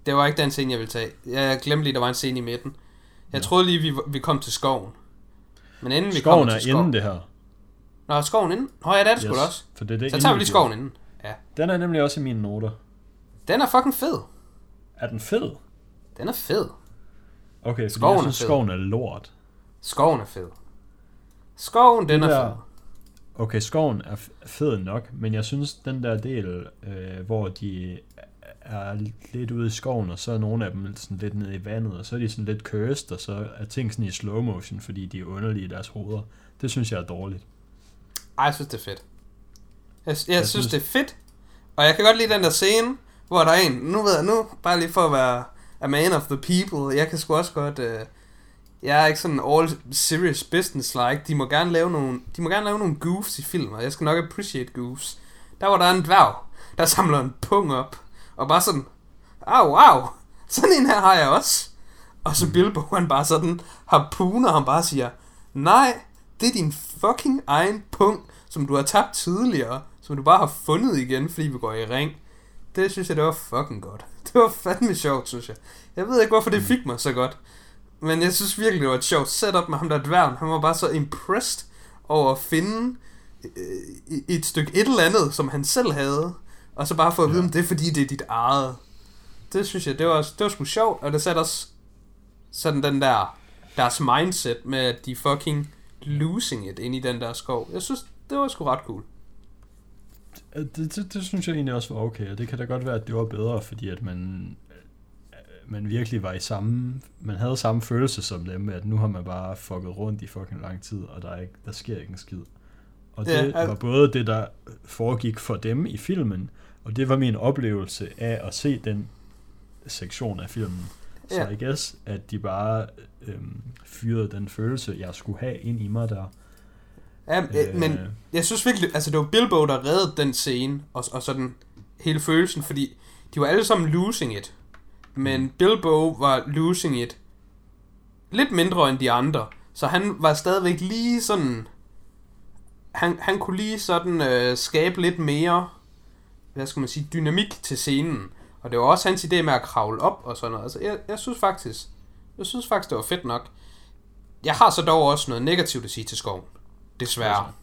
Det var ikke den scene, jeg ville tage. Jeg glemte lige, der var en scene i midten. Jeg Ja. troede lige, vi, vi kom til skoven. Men inden vi Skoven kommer er til skoven... inden det her. Nå, er skoven inden? Nå ja, det er det sgu da også. For det er det Så tager vi lige skoven inden. Ja. Den er nemlig også i mine noter. Den er fucking fed. Er den fed? Den er fed. Okay, Skoven jeg er synes, skoven er lort. Skoven er fed. Skoven, den er der- fed. Okay, skoven er fed nok, men jeg synes, den der del, øh, hvor de er lidt ude i skoven, og så er nogle af dem sådan lidt nede i vandet, og så er de sådan lidt cursed, og så er ting sådan i slow motion, fordi de er underlige i deres hoveder. Det synes jeg er dårligt. Ej, jeg synes, det er fedt. Jeg, jeg, jeg synes, synes- det er fedt. Og jeg kan godt lide den der scene, hvor der er en, nu ved jeg, nu, bare lige for at være a man of the people, jeg kan sgu også godt, øh, jeg er ikke sådan all serious business like, de må gerne lave nogle, de må gerne lave nogle goofs i film, og jeg skal nok appreciate goofs. Der var der en dværg, der samler en pung op, og bare sådan, au, au, sådan en her har jeg også. Og så Bilbo, han bare sådan harpuner, han bare siger, nej, det er din fucking egen pung, som du har tabt tidligere, som du bare har fundet igen, fordi vi går i ring. Det synes jeg, det var fucking godt. Det var fandme sjovt, synes jeg. Jeg ved ikke, hvorfor det fik mig så godt. Men jeg synes virkelig, det var et sjovt setup med ham der dværgen. Han var bare så impressed over at finde øh, et stykke et eller andet, som han selv havde. Og så bare få at vide, Ja. om det er fordi, det er dit eget. Det synes jeg, det var, det var sgu sjovt, og det satte også sådan den der, deres mindset med, at de fucking losing it ind i den der skov. Jeg synes, det var sgu ret cool. Øh, Det, det, det synes jeg egentlig også var okay, og det kan da godt være, at det var bedre, fordi at man, øh, man virkelig var i samme, man havde samme følelse som dem, at nu har man bare fucket rundt i fucking lang tid, og der, er ikke, der sker ikke en skid. Og Ja, det al- var både det, der foregik for dem i filmen, og det var min oplevelse af at se den sektion af filmen. Så Ja. I guess, at de bare øhm, fyrede den følelse, jeg skulle have ind i mig der. Ja, øh, men jeg synes virkelig, altså det var Bilbo, der reddede den scene, og, og sådan hele følelsen, fordi de var alle sammen losing it. Men Bilbo var losing it lidt mindre end de andre, så han var stadigvæk lige sådan, han, han kunne lige sådan øh, skabe lidt mere, hvad skal man sige, dynamik til scenen. Og det var også hans idé med at kravle op og sådan noget. Altså, jeg, jeg synes faktisk, jeg synes faktisk, det var fedt nok. Jeg har så dog også noget negativt at sige til skoven. Desværre.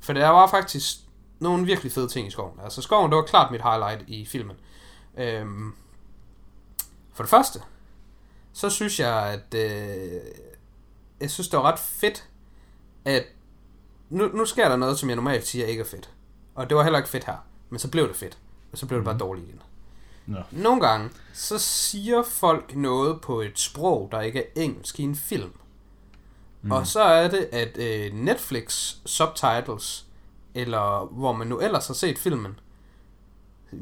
For der var faktisk nogle virkelig fede ting i skoven. Altså skoven, det var klart mit highlight i filmen. Øhm, for det første, så synes jeg, at øh, jeg synes, det var ret fedt, at nu, nu sker der noget, som jeg normalt siger ikke er fedt. Og det var heller ikke fedt her. Men så blev det fedt. Og så blev det bare dårligt igen. Nå. Nogle gange, så siger folk noget på et sprog, der ikke er engelsk i en film. Mm. Og så er det, at øh, Netflix subtitles, eller hvor man nu ellers har set filmen,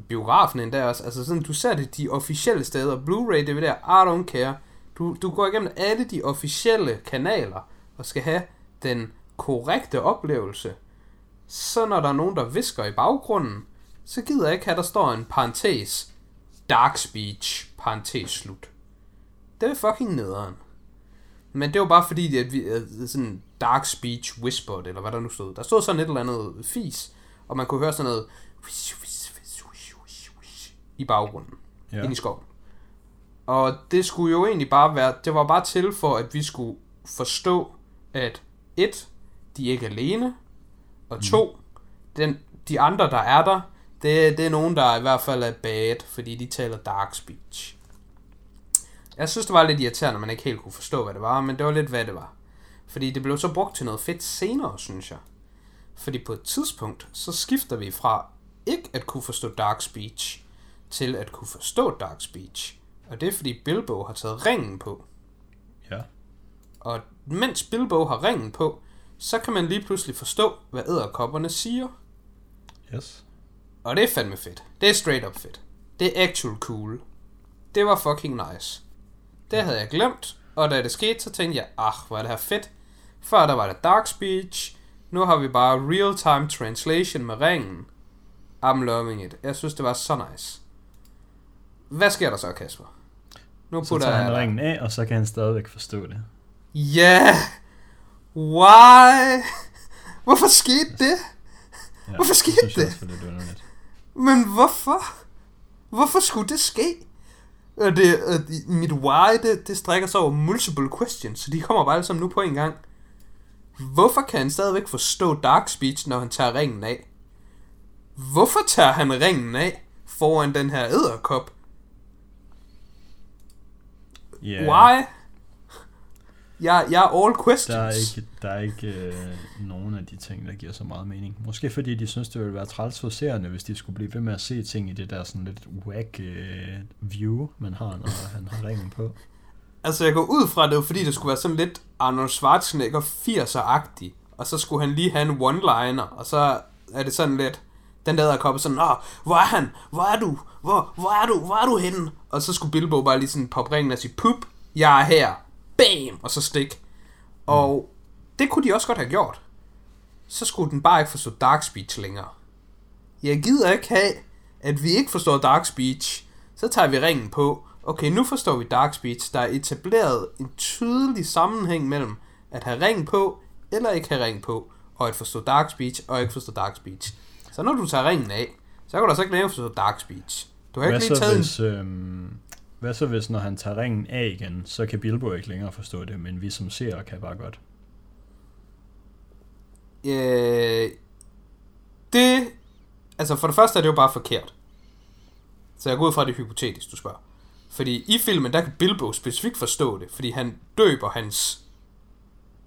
biografen endda også, altså sådan, du ser det de officielle steder, Blu-ray, DVD, I don't care. Du, du går igennem alle de officielle kanaler, og skal have den korrekte oplevelse. Så når der er nogen, der visker i baggrunden, så gider jeg ikke have, der står en parentes, dark speech, parentes slut. Det er fucking nederen. Men det var bare fordi, at vi sådan dark speech whispered, eller hvad der nu stod. Der stod sådan et eller andet fis, og man kunne høre sådan noget i baggrunden, Ja. ind i skoven. Og det skulle jo egentlig bare være, det var bare til for, at vi skulle forstå, at et, de er ikke alene, og to, den, de andre, der er der, det, det er nogen, der i hvert fald er bad, fordi de taler dark speech. Jeg synes, det var lidt irriterende, at man ikke helt kunne forstå, hvad det var, men det var lidt, hvad det var. Fordi det blev så brugt til noget fedt senere, synes jeg. Fordi på et tidspunkt, så skifter vi fra ikke at kunne forstå dark speech, til at kunne forstå dark speech. Og det er fordi Bilbo har taget ringen på. Ja. Og mens Bilbo har ringen på, så kan man lige pludselig forstå, hvad æderkopperne siger. Yes. Og det er fandme fedt. Det er straight up fedt. Det er actual cool. Det var fucking nice. Det havde jeg glemt, og da det skete, så tænkte jeg, ach, hvor er det her fedt. Før der var det dark speech, nu har vi bare real-time translation med ringen. I'm loving it. Jeg synes, det var så nice. Hvad sker der så, Kasper? Nu Så putter tager jeg han ringen af, og så kan han stadigvæk forstå det. Ja! Yeah. Why? Hvorfor skete det? Ja, Hvorfor skete det? også underligt. Men hvorfor? Hvorfor skulle det ske? Og det, og det- mit why, det, det strækker sig over multiple questions, så de kommer bare alle sammen nu på en gang. Hvorfor kan han stadigvæk forstå dark speech, når han tager ringen af? Hvorfor tager han ringen af foran den her æderkop? Ja, Why? Jeg, jeg er all questions. Der er ikke, der er ikke øh, nogen af de ting, der giver så meget mening. Måske fordi de synes, det ville være træls for seerne, hvis de skulle blive ved med at se ting i det der sådan lidt whack øh, view, man har, når han har ringen på. Altså, jeg går ud fra, det var fordi, det skulle være sådan lidt Arnold Schwarzenegger 80'er-agtig. Og så skulle han lige have en one-liner, og så er det sådan lidt... Den der kommer sådan, Åh, hvor er han? Hvor er du? Hvor, hvor er du? Hvor er du henne? Og så skulle Bilbo bare lige sådan poppe ringen og sige, Pup, jeg er her. Bam! Og så stik. Og det kunne de også godt have gjort. Så skulle den bare ikke forstå dark speech længere. Jeg gider ikke have, at vi ikke forstår dark speech. Så tager vi ringen på. Okay, nu forstår vi dark speech. Der er etableret en tydelig sammenhæng mellem at have ringen på, eller ikke have ringen på, og at forstå dark speech, og ikke forstå dark speech. Så når du tager ringen af, så kan du altså ikke længere forstå dark speech. Du har ikke lige taget en... hvis, øh, hvad så hvis, når han tager ringen af igen, så kan Bilbo ikke længere forstå det, men vi som seere kan bare godt. Øh, det... Altså, for det første er det jo bare forkert. Så jeg går ud fra, det er hypotetisk, du spørger. Fordi i filmen, der kan Bilbo specifikt forstå det, fordi han døber hans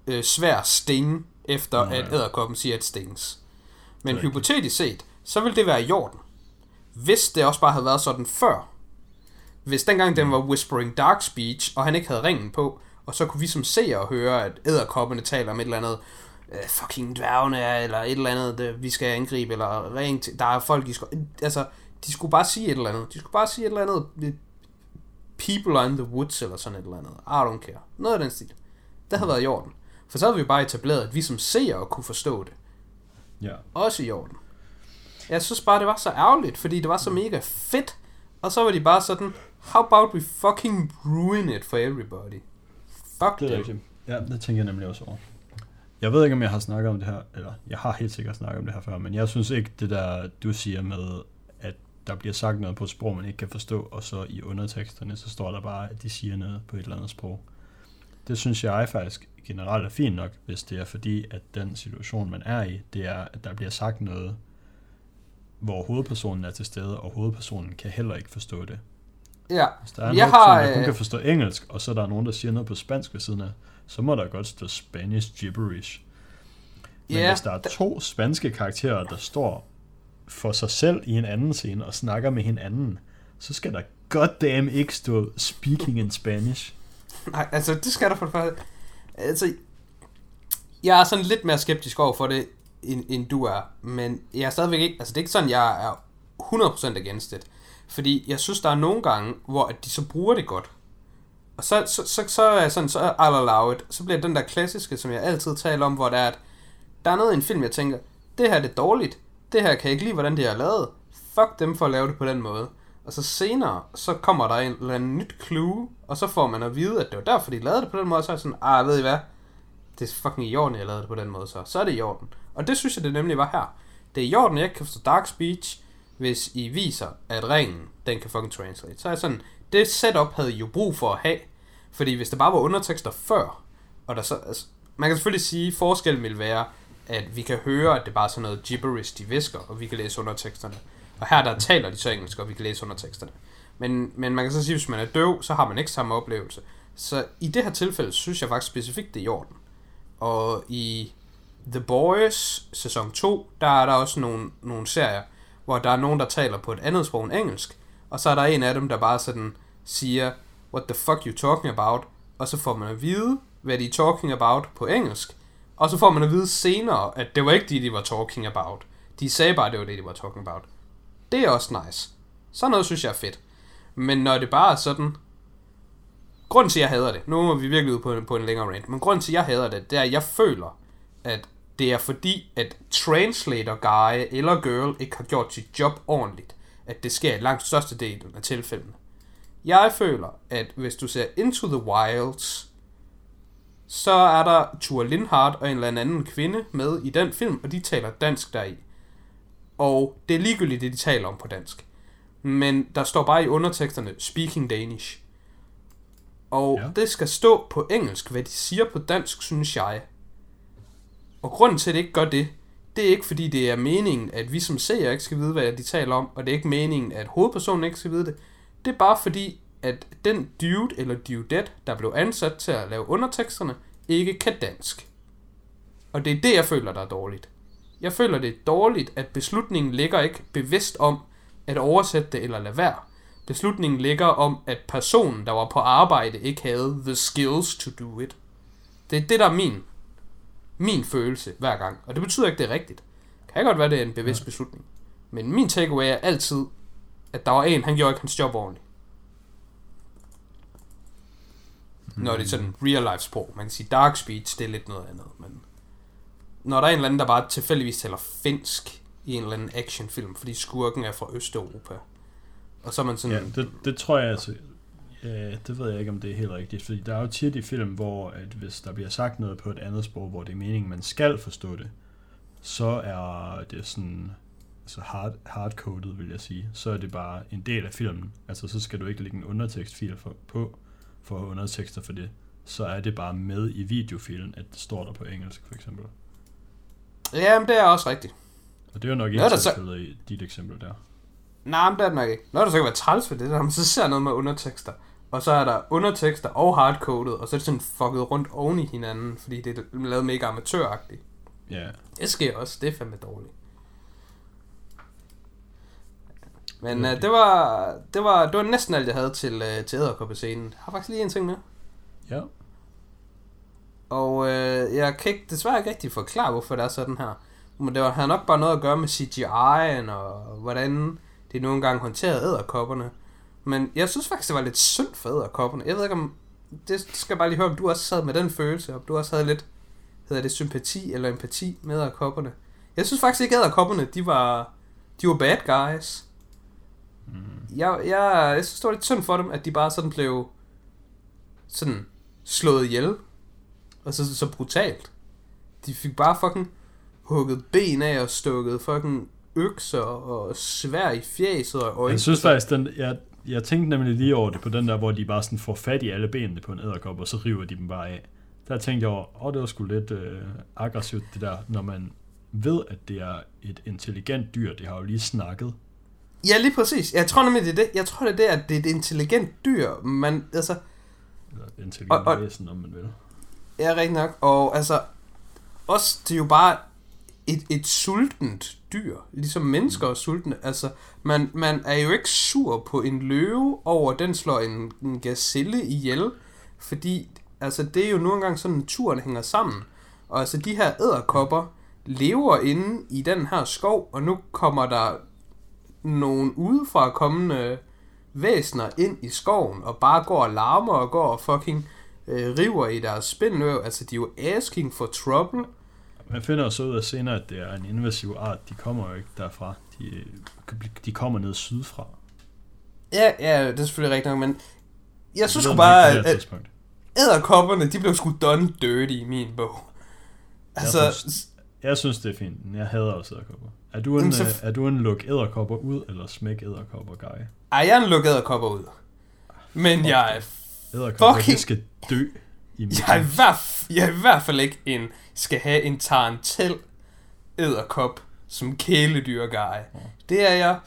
øh, svær sting, efter Nå, at æderkoppen siger, at stings. Men hypotetisk set, så vil det være i orden. Hvis det også bare havde været sådan før. Hvis dengang den var whispering dark speech, og han ikke havde ringen på, og så kunne vi som seere høre, at æderkopperne taler om et eller andet, øh, fucking dværgene er, eller et eller andet, det, vi skal angribe, eller ring til, der er folk, de skulle, altså, de skulle bare sige et eller andet. De skulle bare sige et eller andet, øh, people are in the woods, eller sådan et eller andet. I don't care. Noget af den stil. Det havde været i orden. For så havde vi bare etableret, at vi som seere kunne forstå det. Ja. Også i orden. Jeg synes bare, det var så ærgerligt, fordi det var så mega fedt. Og så var de bare sådan, how about we fucking ruin it for everybody? Fuck Det er rigtigt. Ja, det tænker jeg nemlig også over. Jeg ved ikke, om jeg har snakket om det her, eller jeg har helt sikkert snakket om det her før, men jeg synes ikke, det der, du siger med, at der bliver sagt noget på et sprog, man ikke kan forstå, og så i underteksterne, så står der bare, at de siger noget på et eller andet sprog. det synes jeg faktisk generelt er fint nok, hvis det er fordi, at den situation, man er i, det er, at der bliver sagt noget, hvor hovedpersonen er til stede, og hovedpersonen kan heller ikke forstå det. Ja, Hvis der er Jeg hovedperson, har, der kun øh, kan forstå engelsk, og så er der nogen, der siger noget på spansk ved siden af, så må der godt stå Spanish gibberish. Men Ja, hvis der er to spanske karakterer, der står for sig selv i en anden scene og snakker med hinanden, så skal der goddamn ikke stå speaking in Spanish. Nej, altså det skal der for det første. Altså, jeg er sådan lidt mere skeptisk over for det, end, end du er. Men jeg er stadigvæk ikke, altså det er ikke sådan, jeg er 100% against it. Fordi jeg synes, der er nogle gange, hvor at de så bruger det godt. Og så, så, så, så er jeg sådan, så I'll allow it. Så bliver den der klassiske, som jeg altid taler om, hvor der er, at der er noget i en film, jeg tænker, det her er det dårligt. Det her kan jeg ikke lide, hvordan det er lavet. Fuck dem for at lave det på den måde. Og så senere, så kommer der en eller anden nyt clue, og så får man at vide, at det var derfor, de lavede det på den måde, så er jeg sådan, ah, ved I hvad? Det er fucking i orden, jeg lavede det på den måde, så. Så er det i orden. Og det synes jeg, det nemlig var her. Det er i orden, jeg ikke kan forstå Dark Speech, hvis I viser, at ringen, den kan fucking translate. Så er sådan, det setup havde I jo brug for at have. Fordi hvis der bare var undertekster før, og der så, altså, man kan selvfølgelig sige, at forskellen vil være, at vi kan høre, at det bare er sådan noget gibberish, de visker, og vi kan læse underteksterne. Og her der taler de så engelsk, og vi kan læse underteksterne. Men, men man kan så sige, at hvis man er døv, så har man ikke samme oplevelse. Så i det her tilfælde, synes jeg faktisk specifikt, det er i orden. Og i The Boys sæson 2, der er der også nogle, nogle serier, hvor der er nogen, der taler på et andet sprog end engelsk. Og så er der en af dem, der bare sådan siger, what the fuck you talking about? Og så får man at vide, hvad de er talking about på engelsk. Og så får man at vide senere, at det var ikke det, de var talking about. De sagde bare, at det var det, de var talking about. Det er også nice. Sådan noget synes jeg er fedt. Men når det bare er sådan... Grunden til, at jeg hader det, nu er vi virkelig ude på en, på en længere rant, men grunden til, at jeg hader det, det er, at jeg føler, at det er fordi, at translator guy eller girl ikke har gjort sit job ordentligt. At det sker i langt største del af tilfældene. Jeg føler, at hvis du ser Into the Wilds, så er der Tua Lindhardt og en eller anden kvinde med i den film, og de taler dansk deri. Og det er ligegyldigt, det de taler om på dansk. Men der står bare i underteksterne, speaking Danish. Og ja. det skal stå på engelsk, hvad de siger på dansk, synes jeg. Og grunden til, at det ikke gør det, det er ikke fordi, det er meningen, at vi som seere ikke skal vide, hvad de taler om, og det er ikke meningen, at hovedpersonen ikke skal vide det. Det er bare fordi, at den dude eller dudette, der blev ansat til at lave underteksterne, ikke kan dansk. Og det er det, jeg føler, der er dårligt. Jeg føler, det er dårligt, at beslutningen ligger ikke bevidst om at oversætte det eller lade være. Beslutningen ligger om, at personen, der var på arbejde, ikke havde the skills to do it. Det er det, der er min, min følelse hver gang. Og det betyder ikke, det er rigtigt. Det kan godt være, det er en bevidst beslutning. Men min takeaway er altid, at der var en, han gjorde ikke hans job ordentligt. Når det er sådan real life sprog. Man kan sige dark speech, det er lidt noget andet. Men når der er en eller anden, der bare tilfældigvis taler finsk i en eller anden actionfilm, fordi skurken er fra Østeuropa. Og så er man sådan... Ja, det, det tror jeg altså... Ja, det ved jeg ikke, om det er helt rigtigt, fordi der er jo tit i film, hvor at hvis der bliver sagt noget på et andet sprog, hvor det er meningen, man skal forstå det, så er det sådan altså hard, hardcoded, vil jeg sige. Så er det bare en del af filmen. Altså, så skal du ikke lægge en undertekstfil for, på, for undertekster for det. Så er det bare med i videofilen, at det står der på engelsk, for eksempel. Ja, men det er også rigtigt. Og det er jo nok ikke der så- tilfældet i dit eksempel der. Nej, men det er det nok ikke. Når der så kan være træls ved det, der, man så ser noget med undertekster. Og så er der undertekster og hardcoded, og så er det sådan fucket rundt oven i hinanden, fordi det er lavet mega amatøragtigt. Ja, Det sker også, det er fandme dårligt. Men Det var uh, det. var, det, var, det var næsten alt, jeg havde til, uh, til æderkoppescenen. Jeg har faktisk lige en ting med. ja. Og uh, jeg kan ikke, desværre ikke rigtig forklare, hvorfor det er sådan her. Men det var, havde nok bare noget at gøre med CGI'en, og hvordan de nogle gange håndterede æderkopperne. Men jeg synes faktisk, det var lidt synd for æderkopperne. Jeg ved ikke om... Det skal jeg bare lige høre, om du også sad med den følelse, om du også havde lidt, hedder det sympati eller empati med æderkopperne. Jeg synes faktisk ikke, at æderkopperne, de var, de var bad guys. Mm. Jeg, jeg, jeg synes, det var lidt synd for dem, at de bare sådan blev sådan slået ihjel. Og så, så brutalt. De fik bare fucking hugget ben af og stukket fucking økser og svær i fjæset og øjne. Jeg synes faktisk, den, ja, jeg tænkte nemlig lige over det på den der, hvor de bare sådan får fat i alle benene på en æderkop, og så river de dem bare af. Der tænkte jeg over, åh, det var sgu lidt øh, aggressivt det der, når man ved, at det er et intelligent dyr, det har jo lige snakket. Ja, lige præcis. Jeg tror nemlig, det er det. Jeg tror, det er det, at det er et intelligent dyr. Man, altså, Eller et intelligent Og- og- væsen, om man vil. Ja, rigtig nok. Og altså, også, det er jo bare et, et sultent dyr. Ligesom mennesker er sultne. Altså, man, man er jo ikke sur på en løve over, den slår en, en gazelle ihjel. Fordi, altså, det er jo nogle gange sådan, naturen hænger sammen. Og altså, de her æderkopper lever inde i den her skov, og nu kommer der nogle udefra kommende væsner ind i skoven, og bare går og larmer og går og fucking øh, river i deres spindløv. Altså, de er jo asking for trouble. Man finder så ud af senere, at det er en invasiv art. De kommer jo ikke derfra. De, de kommer ned sydfra. Ja, ja, det er selvfølgelig rigtigt nok, men jeg synes sgu bare, at, æderkopperne, de blev sgu done dirty i min bog. Altså, Jeg synes- Jeg synes, det er fint. men Jeg hader også æderkopper. Er du en, så- øh, er du en luk æderkopper ud, eller smæk æderkopper guy? ej, jeg er en lukket æderkopper ud. Men jeg er, Æderkopper, Fucking- skal dø i mit jeg, er i hvert, jeg er i hvert fald ikke en, skal have en tarantel æderkop som kæledyr guy. Det er jeg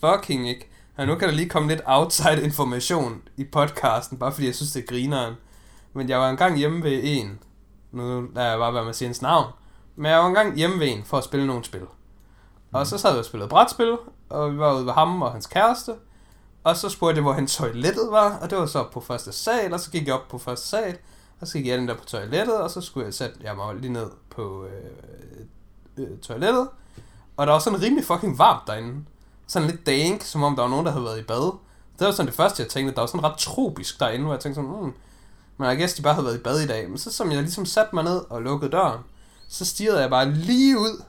fucking ikke. Og nu kan der lige komme lidt outside information i podcasten, bare fordi jeg synes, det er grineren. Men jeg var engang hjemme ved en, nu lader jeg bare være med at sige hans navn, men jeg var engang hjemme ved en for at spille nogle spil. Og så sad vi og spillede brætspil, og vi var ude ved ham og hans kæreste, og så spurgte jeg, hvor hans toilettet var, og det var så på første sal, og så gik jeg op på første sal, og så gik jeg ind der på toilettet, og så skulle jeg sætte jeg mig lige ned på øh, øh, toilettet, og der var sådan rimelig fucking varmt derinde. Sådan lidt dank, som om der var nogen, der havde været i bad. Det var sådan det første, jeg tænkte, der var sådan ret tropisk derinde, hvor jeg tænkte sådan, mm, men jeg gæst, de bare havde været i bad i dag. Men så som jeg ligesom satte mig ned og lukkede døren, så stirrede jeg bare lige ud,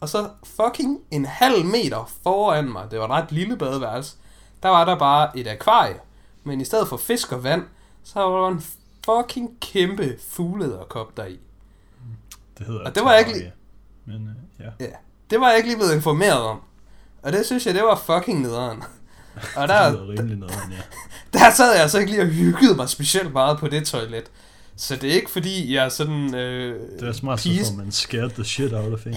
og så fucking en halv meter foran mig, det var et ret lille badeværelse, der var der bare et akvarie. Men i stedet for fisk og vand, så var der en fucking kæmpe fuglederkop deri. Det hedder Og det var jeg ikke. Men øh, ja, Ja, det var jeg ikke lige blevet informeret om. Og det synes jeg, det var fucking nederen. Og det der, lyder rimelig nederen, ja. der sad jeg altså ikke lige og hyggede mig specielt meget på det toilet. Så det er ikke fordi, jeg er sådan... Øh, Det er smart, så pis- får man scared the shit out of en.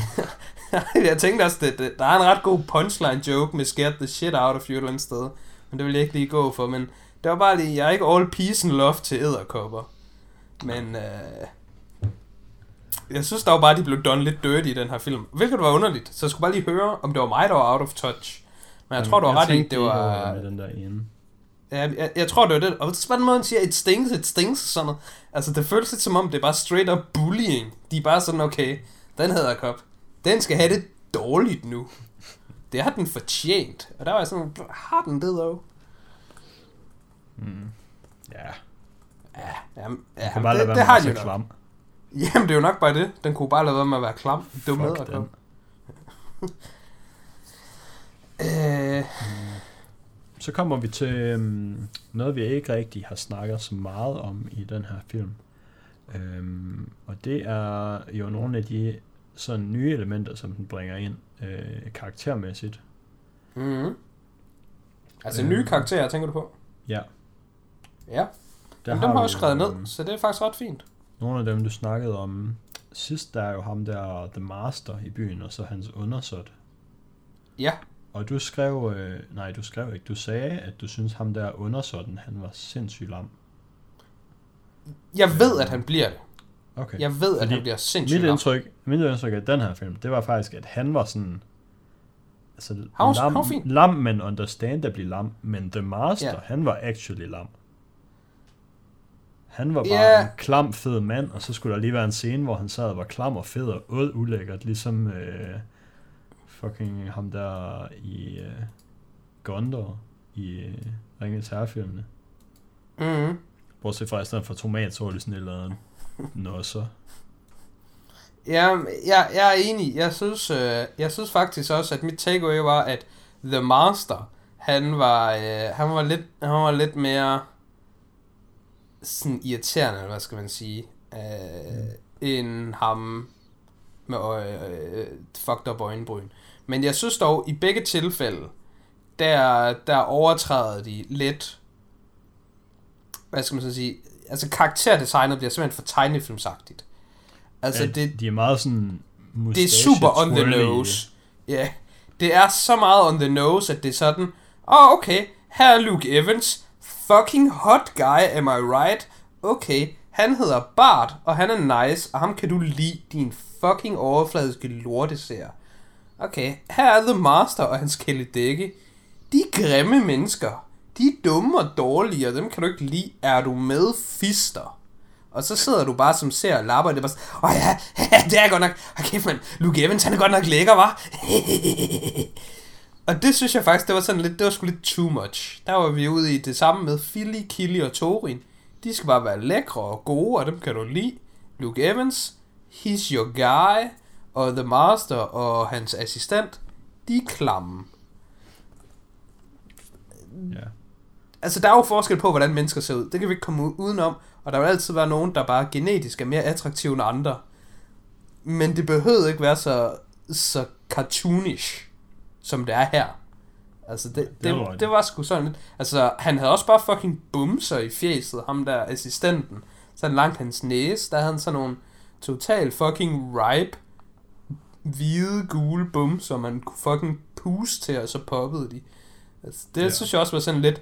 jeg tænkte også, at det, der er en ret god punchline joke med scared the shit out of you et eller andet sted. Men det vil jeg ikke lige gå for. Men det var bare lige, jeg er ikke all peace and love til æderkopper. Men øh, jeg synes dog bare, de blev done lidt dirty i den her film. Hvilket var underligt. Så jeg skulle bare lige høre, om det var mig, der var out of touch. Men jeg tror, du har ret i, det var... Med den der ene. Ja, jeg, jeg tror, det var det. Og så var den måde, han siger, et stings, et stings, sådan noget. Altså, det føles lidt som om, det er bare straight up bullying. De er bare sådan, okay, den hedder kop. Den skal have det dårligt nu. Det har den fortjent. Og der var jeg sådan, har den det dog? Mm. Ja, Ja, jamen, ja, ja kan bare lade det, være det med har være jo klam. Jamen, det er jo nok bare det. Den kunne bare lade være med at være klam. Dum Fuck æderkop. den. Øh, Så kommer vi til um, noget, vi ikke rigtig har snakket så meget om i den her film. Um, og det er jo nogle af de sådan nye elementer, som den bringer ind øh, karaktermæssigt. mm. Altså, Øh. nye karakterer, tænker du på? Ja, Ja, der Jamen, dem har jeg også skrevet ned, så det er faktisk ret fint. Nogle af dem, du snakkede om sidst, der er jo ham der, The Master i byen, og så hans undersåt. Ja, Og du skrev, øh, nej, du skrev ikke, du sagde, at du synes ham der undersåtten, han var sindssygt lam. jeg ved, at han bliver det. Okay. Jeg ved, at Fordi han bliver sindssygt Mit indtryk, mit indtryk af den her film, det var faktisk, at han var sådan... Altså, var- lam, fin. lam, men understandably lam. Men The Master, Ja. han var actually lam. Han var bare Ja. en klam, fed mand, og så skulle der lige være en scene, hvor han sad og var klam og fed og åd ulækkert, ligesom øh, fucking ham der i øh, Gondor i øh, Ringens Herrefilmene. Mm. Bortset fra, i stedet for tomat, så var det sådan eller nosser. Ja, jeg, jeg er enig. Jeg synes, øh, jeg synes faktisk også, at mit takeaway var, at The Master, han var, øh, han var, lidt, han var lidt mere sådan irriterende, eller hvad skal man sige, øh, mm. end ham med øh, fucked up øjenbryn. Men jeg synes dog, i begge tilfælde, der, der overtræder de lidt, hvad skal man så sige, altså karakterdesignet bliver simpelthen for tegnefilmsagtigt. Altså ja, det, de er meget sådan det er super on the nose. Ja, yeah. det er så meget on the nose, at det er sådan, åh oh, okay, her er Luke Evans, fucking hot guy, am I right? Okay, han hedder Bart, og han er nice, og ham kan du lide, din fucking overfladiske lorteser. Okay, her er The Master og hans kæledække. De er grimme mennesker. De er dumme og dårlige, og dem kan du ikke lide. Er du med fister? Og så sidder du bare som ser og lapper, og det er bare sådan, åh oh, ja, det er godt nok, okay, men Luke Evans, han er godt nok lækker, var. og det synes jeg faktisk, det var sådan lidt, det var sgu lidt too much. Der var vi ude i det samme med Philly, Killy og Torin. De skal bare være lækre og gode, og dem kan du lide. Luke Evans, he's your guy, og The Master og hans assistent, de er klamme. Ja. Altså, der er jo forskel på, hvordan mennesker ser ud. Det kan vi ikke komme udenom. Og der vil altid være nogen, der bare genetisk er mere attraktive end andre. Men det behøvede ikke være så, så cartoonish, som det er her. Altså, det, det, det, var, det var sgu sådan lidt... Altså, han havde også bare fucking bumser i fjeset, ham der assistenten. Så han langt hans næse, der havde han sådan nogle total fucking ripe, hvide, gule bumser, man kunne fucking puste til, og så poppede de. Altså, det ja. synes jeg også var sådan lidt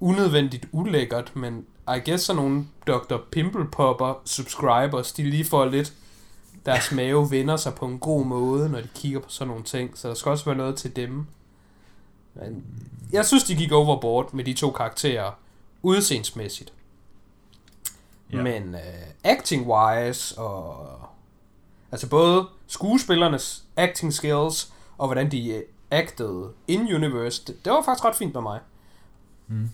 unødvendigt ulækkert, men I guess sådan nogle Dr. Pimple Popper subscribers, de lige får lidt deres mave vender sig på en god måde, når de kigger på sådan nogle ting, så der skal også være noget til dem. Men jeg synes, de gik overboard med de to karakterer, udseendsmæssigt. Ja. Men uh, acting-wise, og altså både skuespillernes acting skills, og hvordan de uh, acted in-universe, det, det var faktisk ret fint med mig. Mm.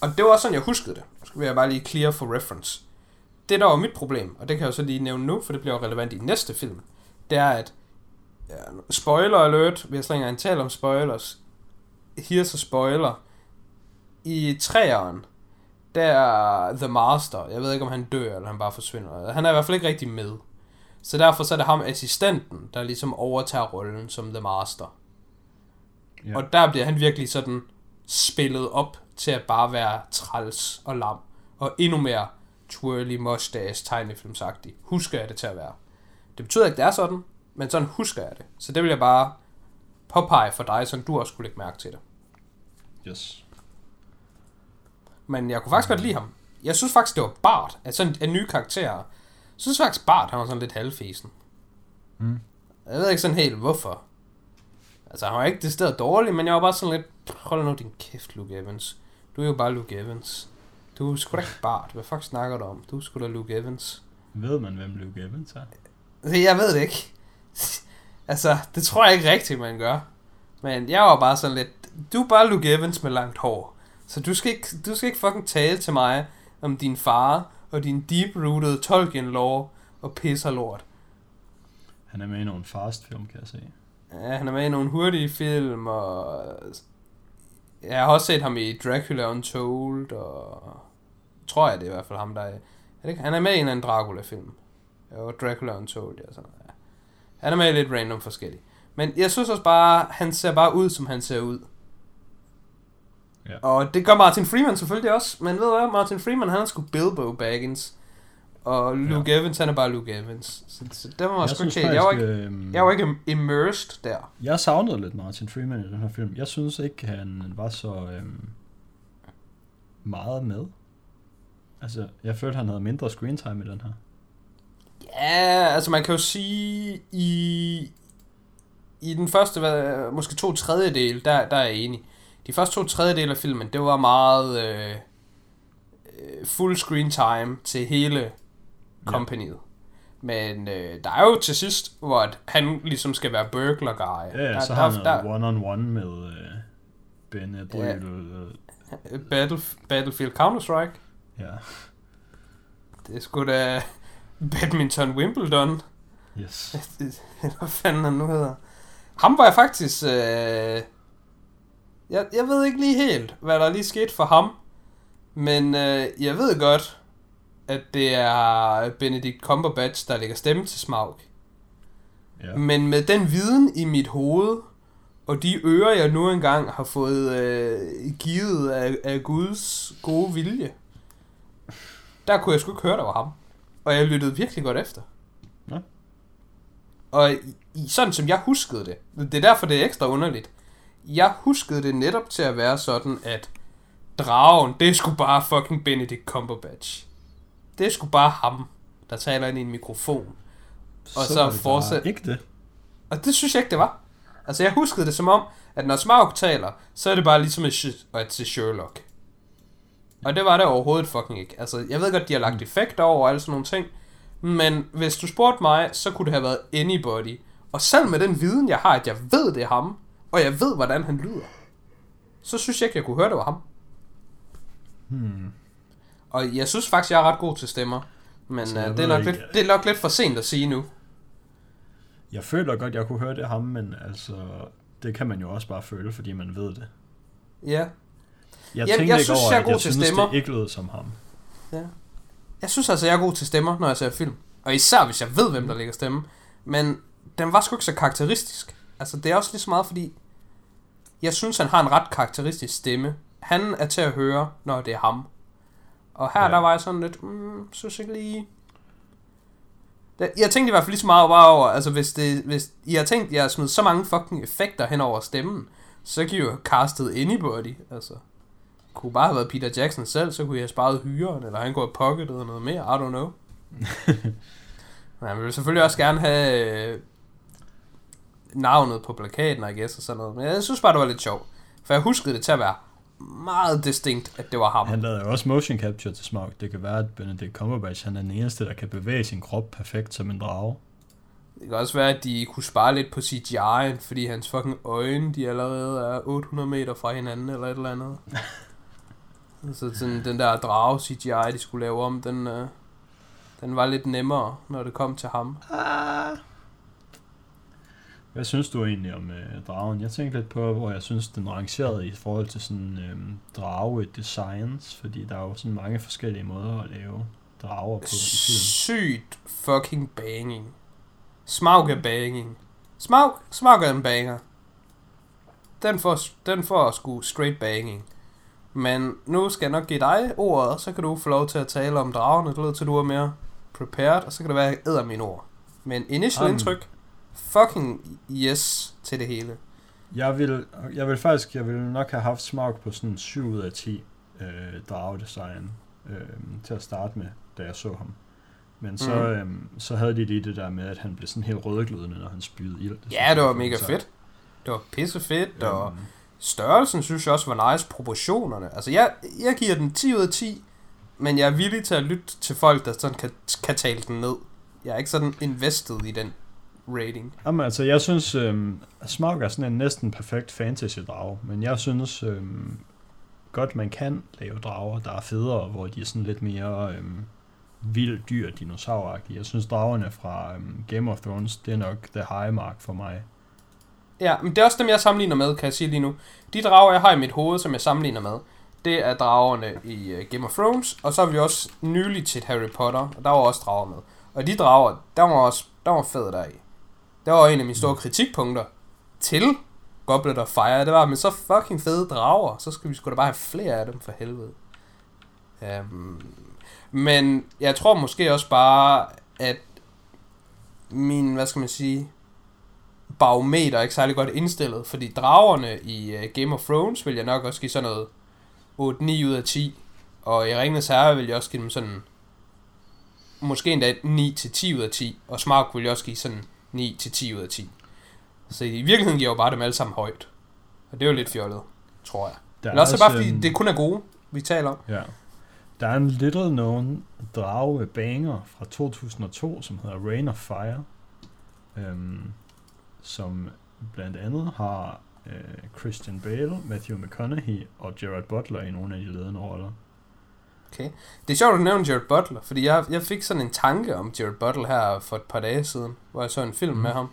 Og det var sådan, jeg huskede det. Så vil jeg bare lige clear for reference. Det, der var mit problem, og det kan jeg jo så lige nævne nu, for det bliver relevant i næste film, det er, at ja, spoiler alert, vi har slet ikke tale om spoilers, here's a spoiler. I træeren, der er The Master, jeg ved ikke, om han dør, eller han bare forsvinder. Han er i hvert fald ikke rigtig med. Så derfor så er det ham, assistenten, der ligesom overtager rollen som The Master. Ja. Og der bliver han virkelig sådan spillet op til at bare være træls og lam. Og endnu mere twirly mustache tegnefilmsagtig. Husker jeg det til at være. Det betyder ikke, det er sådan, men sådan husker jeg det. Så det vil jeg bare påpege for dig, så du også skulle lægge mærke til det. Yes. Men jeg kunne faktisk godt lide ham. Jeg synes faktisk, det var Bart, at sådan en ny karakter. Jeg synes faktisk, Bart, han var sådan lidt halvfesen. Mm. Jeg ved ikke sådan helt, hvorfor. Altså, han var ikke det sted dårlig, men jeg var bare sådan lidt, hold nu din kæft, Luke Evans. Du er jo bare Luke Evans. Du er sgu da ikke Bart. Hvad fuck snakker du om? Du er sgu da Luke Evans. Ved man, hvem Luke Evans er? Jeg ved det ikke. altså, det tror jeg ikke rigtigt, man gør. Men jeg var bare sådan lidt, du er bare Luke Evans med langt hår. Så du skal ikke, du skal ikke fucking tale til mig om din far og din deep-rooted Tolkien-lore og pisser lort. Han er med i nogle fast-film, kan jeg se. Ja, han er med i nogle hurtige film, og jeg har også set ham i Dracula Untold, og tror jeg det er i hvert fald ham, der er... er det? Han er med i en anden Dracula-film. Ja, Dracula Untold, ja. Sådan, ja. Han er med i lidt random forskelligt. Men jeg synes også bare, han ser bare ud, som han ser ud. Ja. Og det gør Martin Freeman selvfølgelig også. Men ved du hvad, Martin Freeman, han er sgu Bilbo Baggins. Og Luke ja. Evans, han er bare Luke Evans. Så, så det var sgu ikke jeg, var ikke, øh, jeg var ikke immersed der. Jeg savnede lidt Martin Freeman i den her film. Jeg synes ikke, han var så øh, meget med. Altså, jeg følte, han havde mindre screen time i den her. Ja, altså man kan jo sige, i, i den første, måske to tredjedel, der, der er jeg enig. De første to tredjedel af filmen, det var meget øh, øh full screen time til hele companyet. Ja. Men øh, der er jo til sidst, hvor han ligesom skal være burglar guy. Ja, ja der, så har han der, one-on-one med øh, Ben Edry. Ja. Battle, Battlefield Counter-Strike. Ja. Det er sgu da Badminton Wimbledon. Yes. Hvad fanden han nu hedder. Ham var jeg faktisk... Øh, jeg, jeg ved ikke lige helt, hvad der lige skete for ham. Men øh, jeg ved godt, at det er Benedict Cumberbatch, der lægger stemme til Smaug. Ja. Men med den viden i mit hoved, Og de ører, jeg nu engang har fået øh, givet af, af Guds gode vilje, der kunne jeg sgu ikke høre, der var ham. Og jeg lyttede virkelig godt efter. Nå. Og i, i, sådan som jeg huskede det, det er derfor, det er ekstra underligt. Jeg huskede det netop til at være sådan, at dragen, det er sgu bare fucking Benedict Cumberbatch. Det er sgu bare ham, der taler ind i en mikrofon. Og så, fortsæt- bare Ikke det. Og det synes jeg ikke, det var. Altså, jeg huskede det som om, at når Smaug taler, så er det bare ligesom at, at se Sherlock. Og det var det overhovedet fucking ikke. Altså, jeg ved godt, de har lagt effekt over og alle sådan nogle ting. Men hvis du spurgte mig, så kunne det have været anybody. Og selv med den viden, jeg har, at jeg ved, det er ham, og jeg ved, hvordan han lyder, så synes jeg ikke, jeg kunne høre, det var ham. Hmm. Og jeg synes faktisk, jeg er ret god til stemmer. Men uh, det, er nok ikke- lidt, det er nok lidt for sent at sige nu. Jeg føler godt, jeg kunne høre det ham, men altså, det kan man jo også bare føle, fordi man ved det. Ja. Jeg jeg ikke synes, over, jeg er god jeg til synes, stemmer. det ikke lød som ham. Ja. Jeg synes altså, jeg er god til stemmer, når jeg ser film. Og især hvis jeg ved, hvem der lægger stemme. Men den var sgu ikke så karakteristisk. Altså, det er også lige så meget, fordi jeg synes, han har en ret karakteristisk stemme. Han er til at høre, når det er ham. Og her, Ja. der var jeg sådan lidt, mm, synes ikke lige... Jeg tænkte i hvert fald lige så meget bare over, altså hvis, det, hvis I har tænkt, at jeg har smidt så mange fucking effekter hen over stemmen, så kan I jo have castet anybody, altså. Kunne bare have været Peter Jackson selv, så kunne jeg have sparet hyren, eller han kunne have pocketet noget mere, I don't know. Men jeg vil selvfølgelig også gerne have øh, navnet på plakaten, I guess, og sådan noget. Men jeg synes bare, det var lidt sjovt. For jeg huskede det til at være meget distinkt, at det var ham. Han lavede jo også motion capture til Smaug. Det kan være, at Benedict Cumberbatch han er den eneste, der kan bevæge sin krop perfekt som en drage. Det kan også være, at de kunne spare lidt på CGI'en, fordi hans fucking øjne, de allerede er 800 meter fra hinanden, eller et eller andet. Så sådan, den der drage CGI, de skulle lave om, den, øh, den var lidt nemmere, når det kom til ham. Hvad synes du egentlig om øh, dragen? Jeg tænkte lidt på, hvor jeg synes, den rangerede i forhold til sådan øh, drage designs, fordi der er jo sådan mange forskellige måder at lave drager på i film. Sygt fucking banging. Smaug er banging. Smaug, Smaug er en banger. Den får, den får sgu straight banging. Men nu skal jeg nok give dig ordet, så kan du få lov til at tale om dragerne. Det lyder til, du er mere prepared, og så kan det være, at jeg æder mine ord. Men initial Jamen. indtryk, fucking yes til det hele. Jeg vil, jeg vil faktisk, jeg vil nok have haft Smaug på sådan 7 ud af 10 øh, dragedesign øh, til at starte med, da jeg så ham. Men så, Mhm. øh, så havde de lige det der med, at han blev sådan helt rødglødende, når han spydede ild. synes Ja, det var mega så- fedt. Det var pisse fedt, og Øhm, Størrelsen synes jeg også var nice, proportionerne. Altså, jeg, jeg giver den 10 ud af 10, men jeg er villig til at lytte til folk, der sådan kan, kan tale den ned. Jeg er ikke sådan invested i den rating. Jamen altså, jeg synes, øh, Smaug er sådan en næsten perfekt fantasy-drage, men jeg synes øh, godt, man kan lave drager, der er federe, hvor de er sådan lidt mere øh, vild dyr, dinosauragtige. Jeg synes, dragerne fra øh, Game of Thrones, det er nok the high mark for mig. Ja, men det er også dem, jeg sammenligner med, kan jeg sige lige nu. De drager, jeg har i mit hoved, som jeg sammenligner med, det er dragerne i uh, Game of Thrones, og så har vi også nylig til Harry Potter, og der var også drager med. Og de drager, der var også der var fed der i. Det var en af mine store kritikpunkter til Goblet of Fire, det var, men så fucking fede drager, så skal vi sgu da bare have flere af dem for helvede. Um, men jeg tror måske også bare, at min, hvad skal man sige, barometer er ikke særlig godt indstillet, fordi dragerne i uh, Game of Thrones vil jeg nok også give sådan noget 8-9 ud af 10, og i Ringens Herre vil jeg også give dem sådan måske endda 9-10 ud af 10, og Smaug vil jeg også give sådan 9-10 ud af 10. Så i virkeligheden giver jeg jo bare dem alle sammen højt. Og det er jo lidt fjollet, tror jeg. Der Men også bare fordi øhm, det kun er gode, vi taler om. Ja. Der er en little known drage banger fra 2002, som hedder Rain of Fire, øhm, som blandt andet har øh, Christian Bale, Matthew McConaughey og Gerard Butler i nogle af de ledende roller. Det er sjovt, at du nævner Jared Butler, fordi jeg, jeg fik sådan en tanke om Jared Butler her for et par dage siden, hvor jeg så en film Mhm. med ham,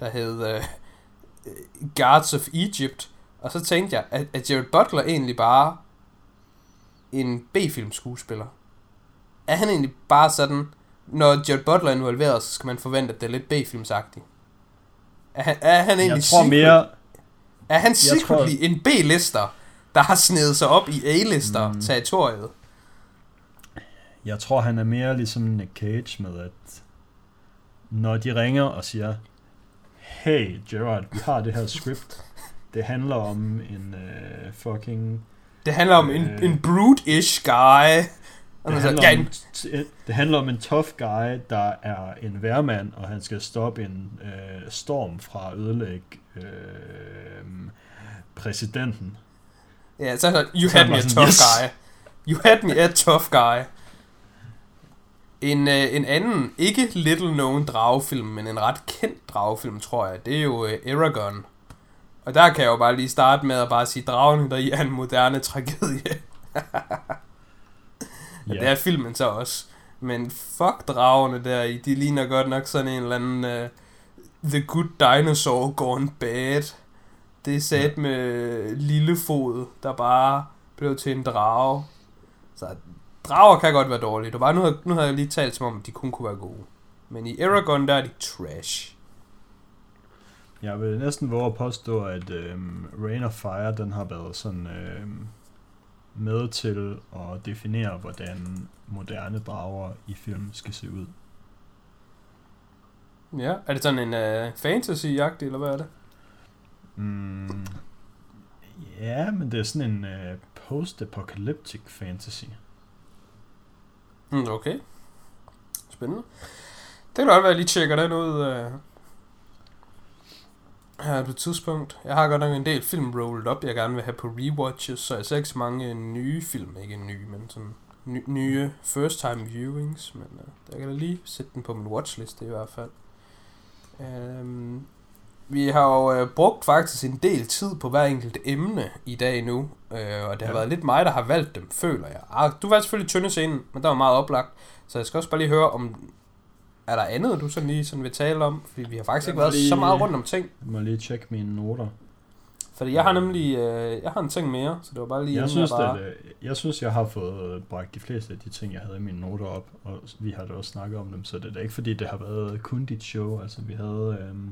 der hed uh, Guards of Egypt, og så tænkte jeg, at, at Jared Butler egentlig bare en B-film skuespiller. Er han egentlig bare sådan, når Jared Butler er involveret, så skal man forvente, at det er lidt B-filmsagtigt? Er han, er han egentlig Jeg tror secret- mere, Er han secretly tror- en B-lister, der har snedet sig op i A-lister Mm. territoriet? Jeg tror, han er mere ligesom Nick Cage med, at når de ringer og siger, hey Gerard, vi har det her script. Det handler om en uh, fucking... Det handler om en, Øh. en brute-ish guy. Det man så, handler, om, en, t- det handler om en tough guy, der er en værmand, og han skal stoppe en uh, storm fra at ødelægge uh, præsidenten. ja, så er you Så had me a tough yes. guy. You had me a tough guy. En, øh, en anden, ikke little known dragefilm, men en ret kendt dragefilm, tror jeg, det er jo øh, Eragon. Og der kan jeg jo bare lige starte med at bare sige, dragene der i er en moderne tragedie. Ja. Det er filmen så også. Men fuck dragerne der i, de ligner godt nok sådan en eller anden uh, The Good Dinosaur Gone Bad. Det er sat Ja. med Lillefod, der bare blev til en drage. Så drager kan godt være dårlige. Det var nu, nu har jeg lige talt som om, at de kun kunne være gode. Men i Eragon, der er de trash. Jeg vil næsten våge at påstå, at øhm, Rain of Fire, den har været sådan øhm, med til at definere, hvordan moderne drager i film skal se ud. Ja, er det sådan en uh, fantasy-jagt, eller hvad er det? Mm, ja, men det er sådan en øh, post-apocalyptic fantasy. Mm, okay. Spændende. Det kan godt være, at jeg lige tjekker den ud uh, her på et tidspunkt. Jeg har godt nok en del film rolled op, jeg gerne vil have på rewatches, så jeg ser ikke så mange nye film, ikke nye, men sådan ny, nye first time viewings, men uh, der kan jeg lige sætte den på min watchliste i hvert fald. Um, vi har jo uh, brugt faktisk en del tid på hver enkelt emne i dag nu, uh, og det har Ja. været lidt mig, der har valgt dem, føler jeg. Ah, du var selvfølgelig tynde scenen, men der var meget oplagt, så jeg skal også bare lige høre, om er der andet, du sådan lige sådan vil tale om? Fordi vi har faktisk ikke Jeg været lige- så meget rundt om ting. Jeg må lige tjekke mine noter. Fordi jeg har nemlig øh, jeg har en ting mere, så det var bare lige Jeg inden synes, bare... at, øh, jeg synes, jeg har fået bragt de fleste af de ting, jeg havde i mine noter op, og vi har da også snakket om dem, så det er da ikke fordi, det har været kun dit show. Altså, vi havde... Øhm,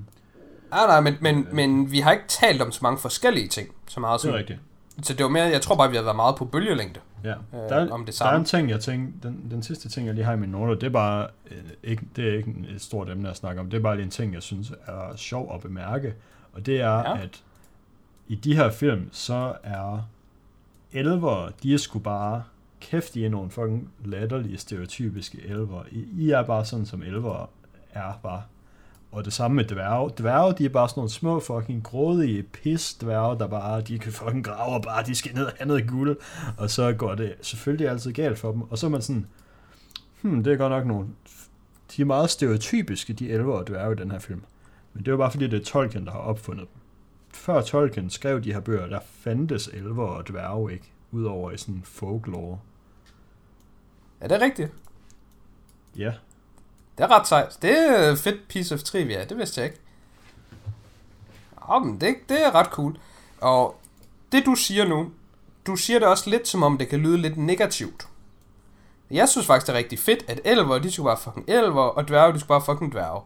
Ah, nej, men, men, Øh. men vi har ikke talt om så mange forskellige ting. Så meget det er som, rigtigt. Så det var mere, jeg tror bare, vi har været meget på bølgelængde. Ja. Øh, Der, er, om det der er samme. en ting, jeg tænkte, den, den sidste ting, jeg lige har i mine noter, det er bare, øh, ikke, det er ikke et stort emne at snakke om, det er bare lige en ting, jeg synes er sjov at bemærke, og det er, Ja. at i de her film, så er elver, de er sgu bare kæft, I er nogle fucking latterlige, stereotypiske elver. I, I er bare sådan, som elver er bare. Og det samme med dværge. Dværge, de er bare sådan nogle små fucking grådige pis dværge, der bare, de kan fucking grave og bare, de skal ned og have noget guld. Og så går det selvfølgelig altid galt for dem. Og så er man sådan, hmm, det er godt nok nogle, de er meget stereotypiske, de elver og dværge i den her film. Men det er jo bare fordi, det er Tolkien, der har opfundet dem. Før Tolkien skrev de her bøger, der fandtes elver og dværge ikke, udover i sådan folklore. Er det rigtigt? Ja, det er ret sejt. Det er et fedt piece of trivia, det vidste jeg ikke. Oh, men det, det er ret cool. Og det du siger nu, du siger det også lidt som om det kan lyde lidt negativt. Jeg synes faktisk, det er rigtig fedt, at elver, de skulle bare fucking elver, og dværge, de skulle bare fucking dværge.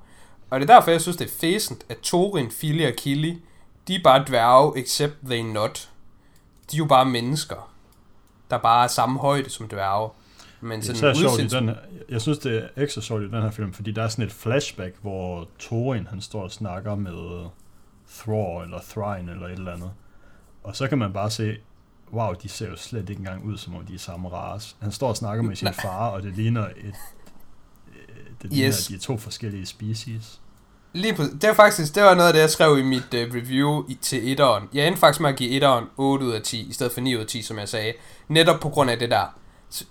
Og det er derfor, jeg synes, det er fæsent, at Thorin, Fili og Kili, de er bare dværge, except they not. De er jo bare mennesker, der bare er samme højde som dværge. Men er sådan så sjovt i den her, jeg synes, det er ekstra sjovt i den her film, fordi der er sådan et flashback, hvor Thorin, han står og snakker med Thor, eller Thrain, eller et eller andet. Og så kan man bare se, wow, de ser jo slet ikke engang ud, som om de er samme race. Han står og snakker med sin Nej. far, og det ligner et, øh, det ligner, Yes. de er to forskellige species. Lige på, det var faktisk det var noget af det, jeg skrev i mit uh, review i, til etteren. Jeg endte faktisk med at give etteren 8 ud af 10, i stedet for 9 ud af 10, som jeg sagde. Netop på grund af det der.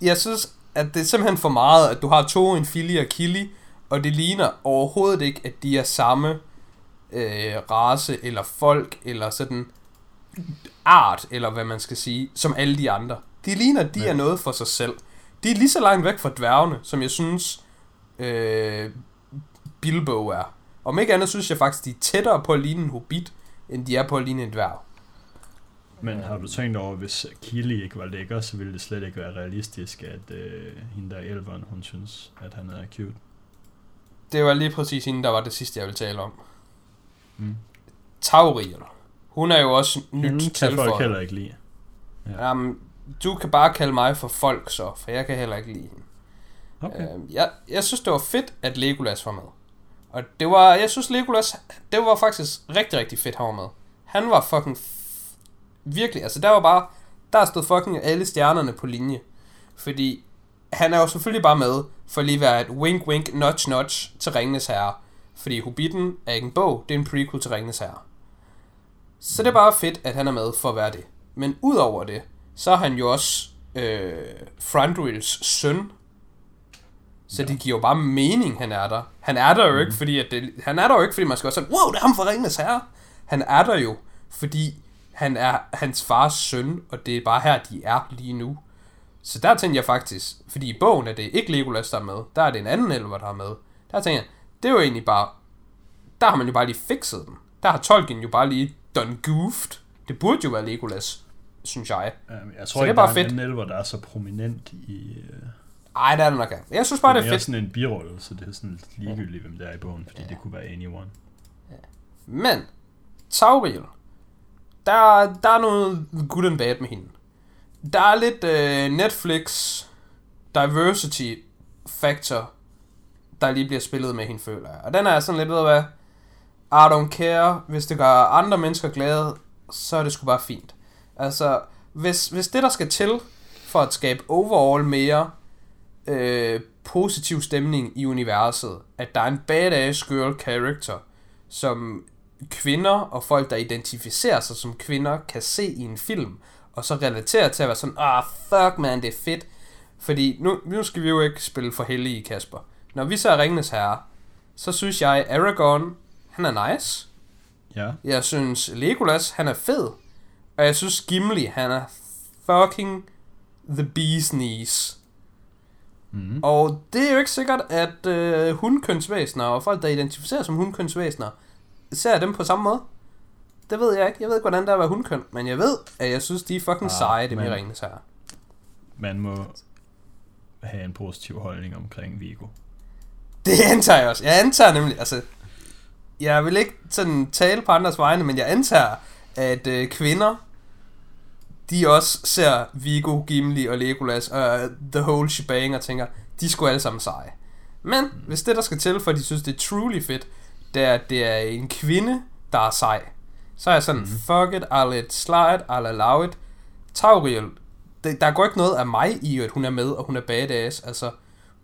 Jeg synes, at det er simpelthen for meget, at du har to, en Fili og Kili, og det ligner overhovedet ikke, at de er samme øh, race, eller folk, eller sådan art, eller hvad man skal sige, som alle de andre. De ligner, de Ja. er noget for sig selv. De er lige så langt væk fra dværgene, som jeg synes, øh, Bilbo er. Om ikke andet synes jeg faktisk, de er tættere på at ligne en hobbit, end de er på at ligne en dværg. Men har du tænkt over, hvis Kili ikke var lækker, så ville det slet ikke være realistisk, at øh, hende der elveren, hun synes, at han er cute. Det var lige præcis hende, der var det sidste, jeg ville tale om. Mm. Tauriel. Hun er jo også nyt Hende kan tilføjet. folk heller ikke lide. Ja. Jamen, du kan bare kalde mig for folk så, for jeg kan heller ikke lide hende. Okay. Øh, jeg, jeg synes, det var fedt, at Legolas var med. Og det var, jeg synes, Legolas, det var faktisk rigtig, rigtig fedt, han var med. Han var fucking virkelig, altså der var bare, der stod fucking alle stjernerne på linje. Fordi han er jo selvfølgelig bare med, for lige at være et wink wink notch notch til Ringenes Herre. Fordi Hobbiten er ikke en bog, det er en prequel til Ringenes Herre. Så det er bare fedt, at han er med for at være det. Men udover det, så er han jo også øh, Frandrils søn. Så det giver jo bare mening, han er der. Han er der jo ikke, fordi at det, han er der jo ikke, fordi man skal også sige, wow, det er ham fra Ringenes Herre. Han er der jo, fordi han er hans fars søn, og det er bare her, de er lige nu. Så der tænkte jeg faktisk, fordi i bogen er det ikke Legolas, der er med, der er det en anden elver, der er med. Der tænkte jeg, det er jo egentlig bare, der har man jo bare lige fikset den. Der har Tolkien jo bare lige done goofed. Det burde jo være Legolas, synes jeg. Jeg Så tror det er ikke, bare der er fedt. en anden elver, der er så prominent i... Uh, Ej, det er det nok ikke. Jeg synes bare, det er mere fedt. sådan en birolle, så det er sådan lidt ligegyldigt, hvem der er i bogen, fordi det kunne være anyone. Men, Tauriel, der, der er noget good and bad med hende. Der er lidt øh, Netflix diversity factor, der lige bliver spillet med hende, føler jeg. Og den er sådan lidt ved at være, I don't care, hvis det gør andre mennesker glade, så er det sgu bare fint. Altså, hvis, hvis det der skal til for at skabe overall mere øh, positiv stemning i universet, at der er en badass girl character, som kvinder og folk, der identificerer sig som kvinder, kan se i en film, og så relatere til at være sådan, ah, fuck man, det er fedt. Fordi nu, nu skal vi jo ikke spille for heldige, Kasper. Når vi ser Ringenes Herre, så synes jeg, Aragorn, han er nice. Ja, Jeg synes, Legolas, han er fed. Og jeg synes, Gimli, han er fucking the bee's knees. mm. Og det er jo ikke sikkert, at øh, hundkønsvæsener og folk, der identificerer som hundkønsvæsener, ser dem på samme måde. Det ved jeg ikke. Jeg ved ikke, hvordan er at være hundkøn. Men jeg ved, at jeg synes, de er fucking Ah, seje, det med men- Ringenes Herre. man må have en positiv holdning omkring Vigo. Det antager jeg også. Jeg antager nemlig, altså... Jeg vil ikke sådan tale på andres vegne, men jeg antager, at øh, kvinder, de også ser Vigo, Gimli og Legolas og uh, the whole shebang og tænker, de skulle alle sammen seje. Men hvis det, der skal til, for de synes, det er truly fedt, det er, at det er en kvinde, der er sej, så er jeg sådan, mm-hmm. fuck it, I'll let slide, I'll allow it. Tauriel, det, der går ikke noget af mig i, at hun er med, og hun er badass. Altså,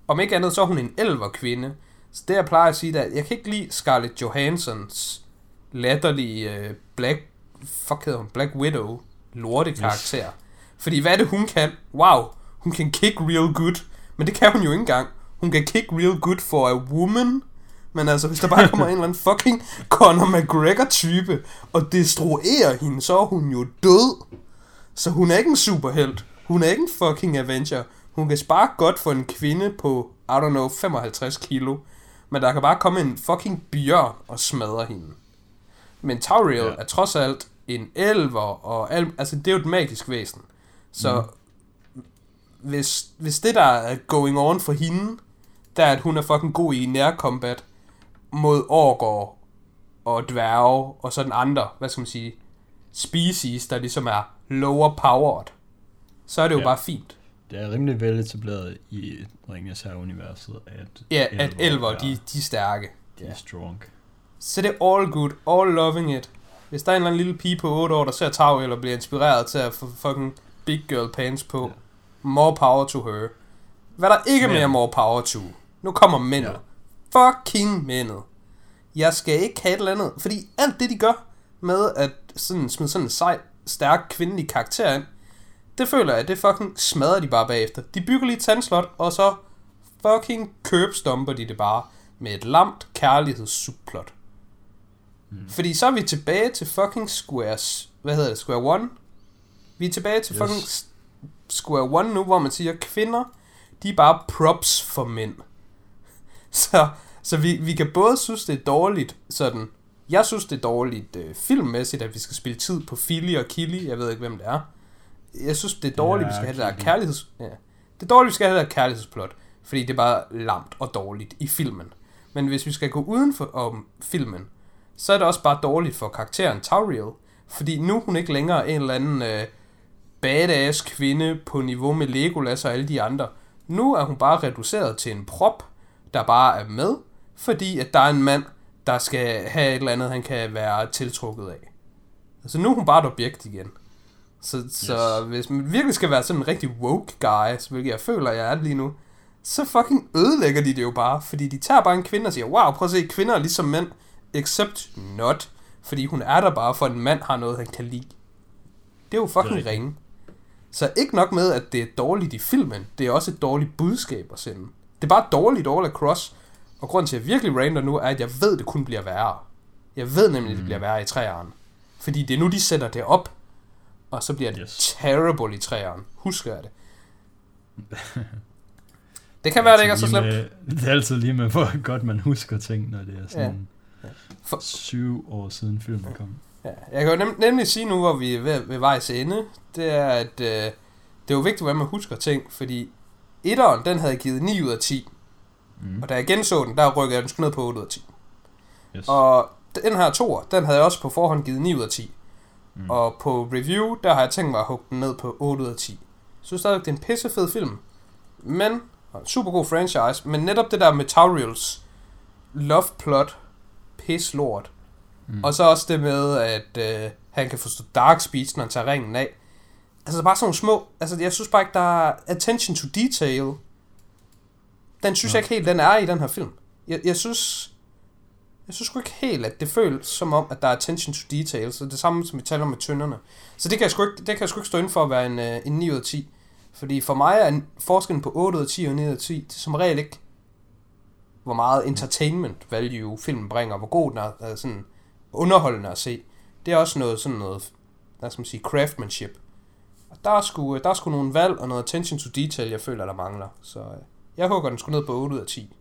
om ikke andet, så er hun en elver kvinde. Så det, jeg plejer at sige, at jeg kan ikke lide Scarlett Johansons latterlige uh, Black, fuck hedder hun, Black Widow lorte karakter. Yes. Fordi hvad er det, hun kan? Wow, hun kan kick real good. Men det kan hun jo ikke engang. Hun kan kick real good for a woman. Men altså, hvis der bare kommer en eller anden fucking Conor McGregor-type og destruerer hende, så er hun jo død. Så hun er ikke en superhelt. Hun er ikke en fucking Avenger. Hun kan sparke godt for en kvinde på, I don't know, 55 kilo. Men der kan bare komme en fucking bjørn og smadre hende. Men Tauriel ja. er trods alt en elver, og al, altså det er jo et magisk væsen. Så mm. hvis, hvis det der er going on for hende, der er, at hun er fucking god i nærkombat mod orker og dværge, og så den andre, hvad skal man sige, species, der ligesom er lower powered, så er det jo Ja. bare fint. Det er rimelig vel etableret i Ringens Herre-universet, at Ja, at elver, er- de, de er stærke. de er strong. Så det er all good, all loving it. Hvis der er en eller anden lille pige på 8 år, der ser Tauriel og bliver inspireret til at få fucking big girl pants på, Ja. more power to her. Hvad der ikke Men- mere more power to. Nu kommer mændet. Ja. Fucking mændet. Jeg skal ikke have et eller andet. Fordi alt det, de gør med at sådan, smide sådan en sej, stærk kvindelig karakter ind, det føler jeg, det fucking smadrer de bare bagefter. De bygger lige et tandslot, og så fucking købstomper de det bare med et lamt kærlighedssubplot. Mm. Fordi så er vi tilbage til fucking Squares, hvad hedder det, Square One? Vi er tilbage til Yes. fucking Square One nu, hvor man siger, kvinder, de er bare props for mænd. Så, så vi, vi kan både synes, det er dårligt, sådan, jeg synes, det er dårligt øh, filmmæssigt, at vi skal spille tid på Philly og Killy, jeg ved ikke, hvem det er. Jeg synes, det er dårligt, er vi skal have det der kærligheds... Ja. Det er dårligt, vi skal have det der kærlighedsplot, fordi det er bare lamt og dårligt i filmen. Men hvis vi skal gå uden for om filmen, så er det også bare dårligt for karakteren Tauriel, Fordi nu er hun ikke længere en eller anden øh, badass kvinde på niveau med Legolas og alle de andre. Nu er hun bare reduceret til en prop, der bare er med, fordi at der er en mand, der skal have et eller andet, han kan være tiltrukket af. Altså nu er hun bare et objekt igen. Så, så hvis man virkelig skal være sådan en rigtig woke guy, hvilket jeg føler, jeg er lige nu, så fucking ødelægger de det jo bare. Fordi de tager bare en kvinde og siger, wow, prøv at se, kvinder er ligesom mænd, except not. Fordi hun er der bare, for en mand har noget, han kan lide. Det er jo fucking ringe. Så ikke nok med, at det er dårligt i filmen, det er også et dårligt budskab at sende. Det er bare dårligt all across. Og grunden til, at jeg virkelig rander nu, er, at jeg ved, at det kun bliver værre. Jeg ved nemlig, at det bliver værre i træerne. Fordi det er nu, de sætter det op, og så bliver det Yes. terrible i træerne. Husker jeg det. Det kan være, det ikke er så slemt. Med, det er altid lige med, hvor godt man husker ting, når det er sådan Ja. ja. For- syv år siden filmen kom. Ja, jeg kan jo nem, nemlig sige nu, hvor vi er ved, ved vejs ende, det er, at øh, det er jo vigtigt, hvordan man husker ting, fordi etteren, den havde givet 9 ud af 10, Mm. og da jeg genså den, der rykkede jeg den sgu ned på 8 ud af 10. Yes. Og den her toer, den havde jeg også på forhånd givet 9 ud af 10. Mm. Og på review, der har jeg tænkt mig at hugge den ned på 8 ud af 10. Jeg synes stadigvæk, det er en pissefed film. Men, og en super god franchise, men netop det der med Tauriels love plot, piss lort. Mm. Og så også det med, at øh, han kan forstå dark speech, når han tager ringen af. Altså bare sådan nogle små, altså jeg synes bare ikke, der er attention to detail. Den synes Nej. jeg ikke helt, den er i den her film. Jeg, jeg synes, jeg synes sgu ikke helt, at det føles som om, at der er attention to detail. Så det samme, som vi taler om med tønderne. Så det kan jeg sgu ikke, det kan jeg sgu ikke stå inden for at være en, øh, en 9 ud af 10. Fordi for mig er en- forskellen på 8 ud af 10 og 9 ud af 10, det som regel ikke, hvor meget entertainment value filmen bringer, hvor god den er, er sådan underholdende at se. Det er også noget sådan noget, skal man sige, craftsmanship. Der er sgu, der er sgu nogle valg og noget attention to detail, jeg føler, der mangler. Så øh, jeg hugger den sgu ned på 8 ud af 10.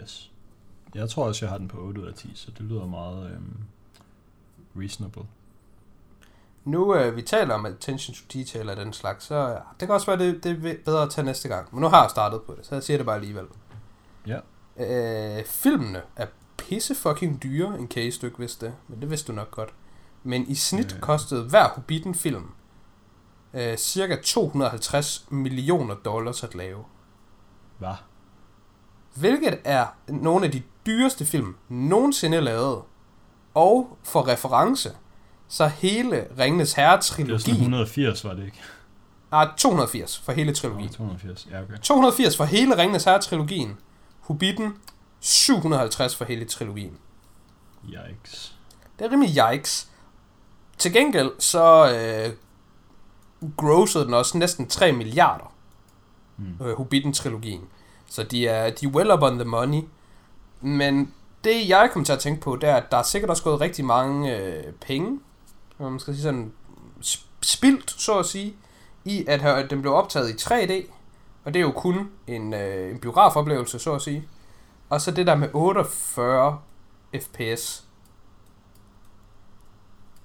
Yes. Jeg tror også, jeg har den på 8 ud af 10, så det lyder meget øhm, reasonable. Nu øh, vi taler om attention to detail og den slags, så ja, det kan også være, det, det er bedre at tage næste gang. Men nu har jeg startet på det, så jeg siger det bare alligevel. Ja. Øh, filmene er pisse fucking dyre, en case du ikke vidste det, men det vidste du nok godt. Men i snit Øh. kostede hver Hobbiten-film øh, cirka 250 millioner dollars at lave. Hvad? Hvilket er nogle af de dyreste film nogensinde lavet. Og for reference, så hele Ringenes Det var sådan Herre-trilogien... 180, var det ikke? Nej, 280 for hele trilogien. 280, ja okay. 280 for hele Ringenes Herre-trilogien. Hobbiten, 750 for hele trilogien. Yikes. Det er rimelig yikes. Til gengæld så øh, grossede den også næsten 3 milliarder, Mm. øh, Hobbiten-trilogien. Så de er, de er well up on the money. Men det jeg kom til at tænke på, det er, at der er sikkert også gået rigtig mange øh, penge, man skal sige sådan, sp- spildt, så at sige, i at her- den blev optaget i 3D, og det er jo kun en, øh, en biografoplevelse, så at sige. Og så det der med 48 fps.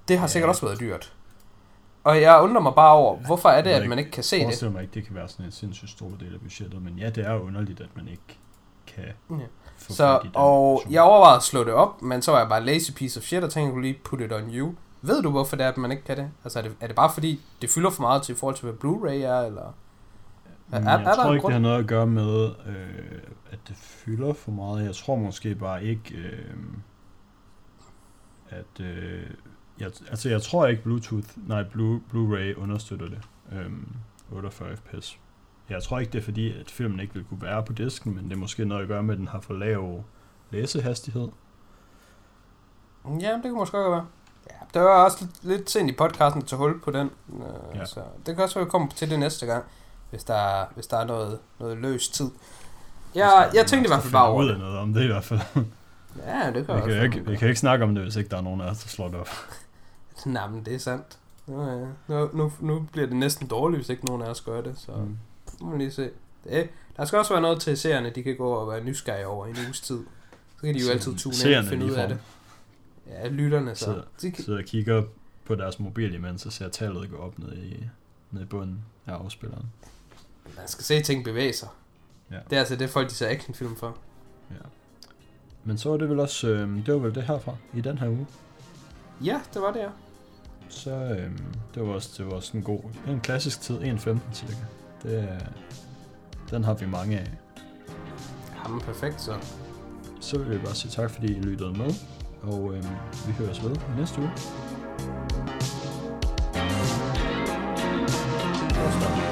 Det har sikkert også været dyrt. Og jeg undrer mig bare over, hvorfor er det, Jeg at man ikke kan se Jeg det? forestiller mig ikke, det kan være sådan en sindssygt stor del af budgettet, men ja, det er jo underligt, at man ikke kan Ja. få Så, fat i den og jeg overvejede at slå det op, men så var jeg bare lazy piece of shit, og tænkte, jeg lige put it on you. Ved du, hvorfor det er, at man ikke kan det? Altså, er det, er det bare fordi, det fylder for meget til i forhold til, hvad Blu-ray er, eller? Er- jeg er der tror en ikke, grund? det har noget at gøre med, øh, at det fylder for meget. Jeg tror måske bare ikke, øh, at... Øh, jeg, altså, jeg tror ikke Bluetooth, nej, Blu, Blu-ray understøtter det. Øh, 48 fps. Jeg tror ikke, det er fordi, at filmen ikke vil kunne være på disken, men det er måske noget at gøre med, at den har for lav læsehastighed. Ja, det kan måske godt være. Ja, det var også lidt, sent i podcasten tage hul på den. Øh, Ja. Så det kan også være, at vi kommer til det næste gang, hvis der er, hvis der er noget, noget løs tid. Ja, jeg tænkte i hvert fald bare over det. noget om det i hvert fald. Ja, det kan Vi jeg kan, ikke, vi kan ikke snakke om det, hvis ikke der er nogen af os, der slår det op. Nej, men det er sandt. Nu, øh, nu, nu, nu bliver det næsten dårligt, hvis ikke nogen af os gør det, så Mm. nu må vi lige se. Det, der skal også være noget til seerne, de kan gå og være nysgerrige over i en uges tid. Så kan de jo altid tune ind og finde ud af det. Ja, lytterne så. Sidder, De kan, sidder og kigger på deres mobil imens, og ser tallet gå op ned i, ned i bunden af afspilleren. man skal se ting bevæge sig. Ja. Det er altså det, folk de ser actionfilm for. Ja. Men så var det vel også, øh, det var vel det herfra i den her uge. Ja, det var det, ja. Så øhm, det var også, det var også en god, en klassisk tid, 1.15 cirka. Det, den har vi mange af. Jamen, perfekt så. Så vil jeg bare sige tak, fordi I lyttede med, og øhm, vi høres ved næste uge. Start.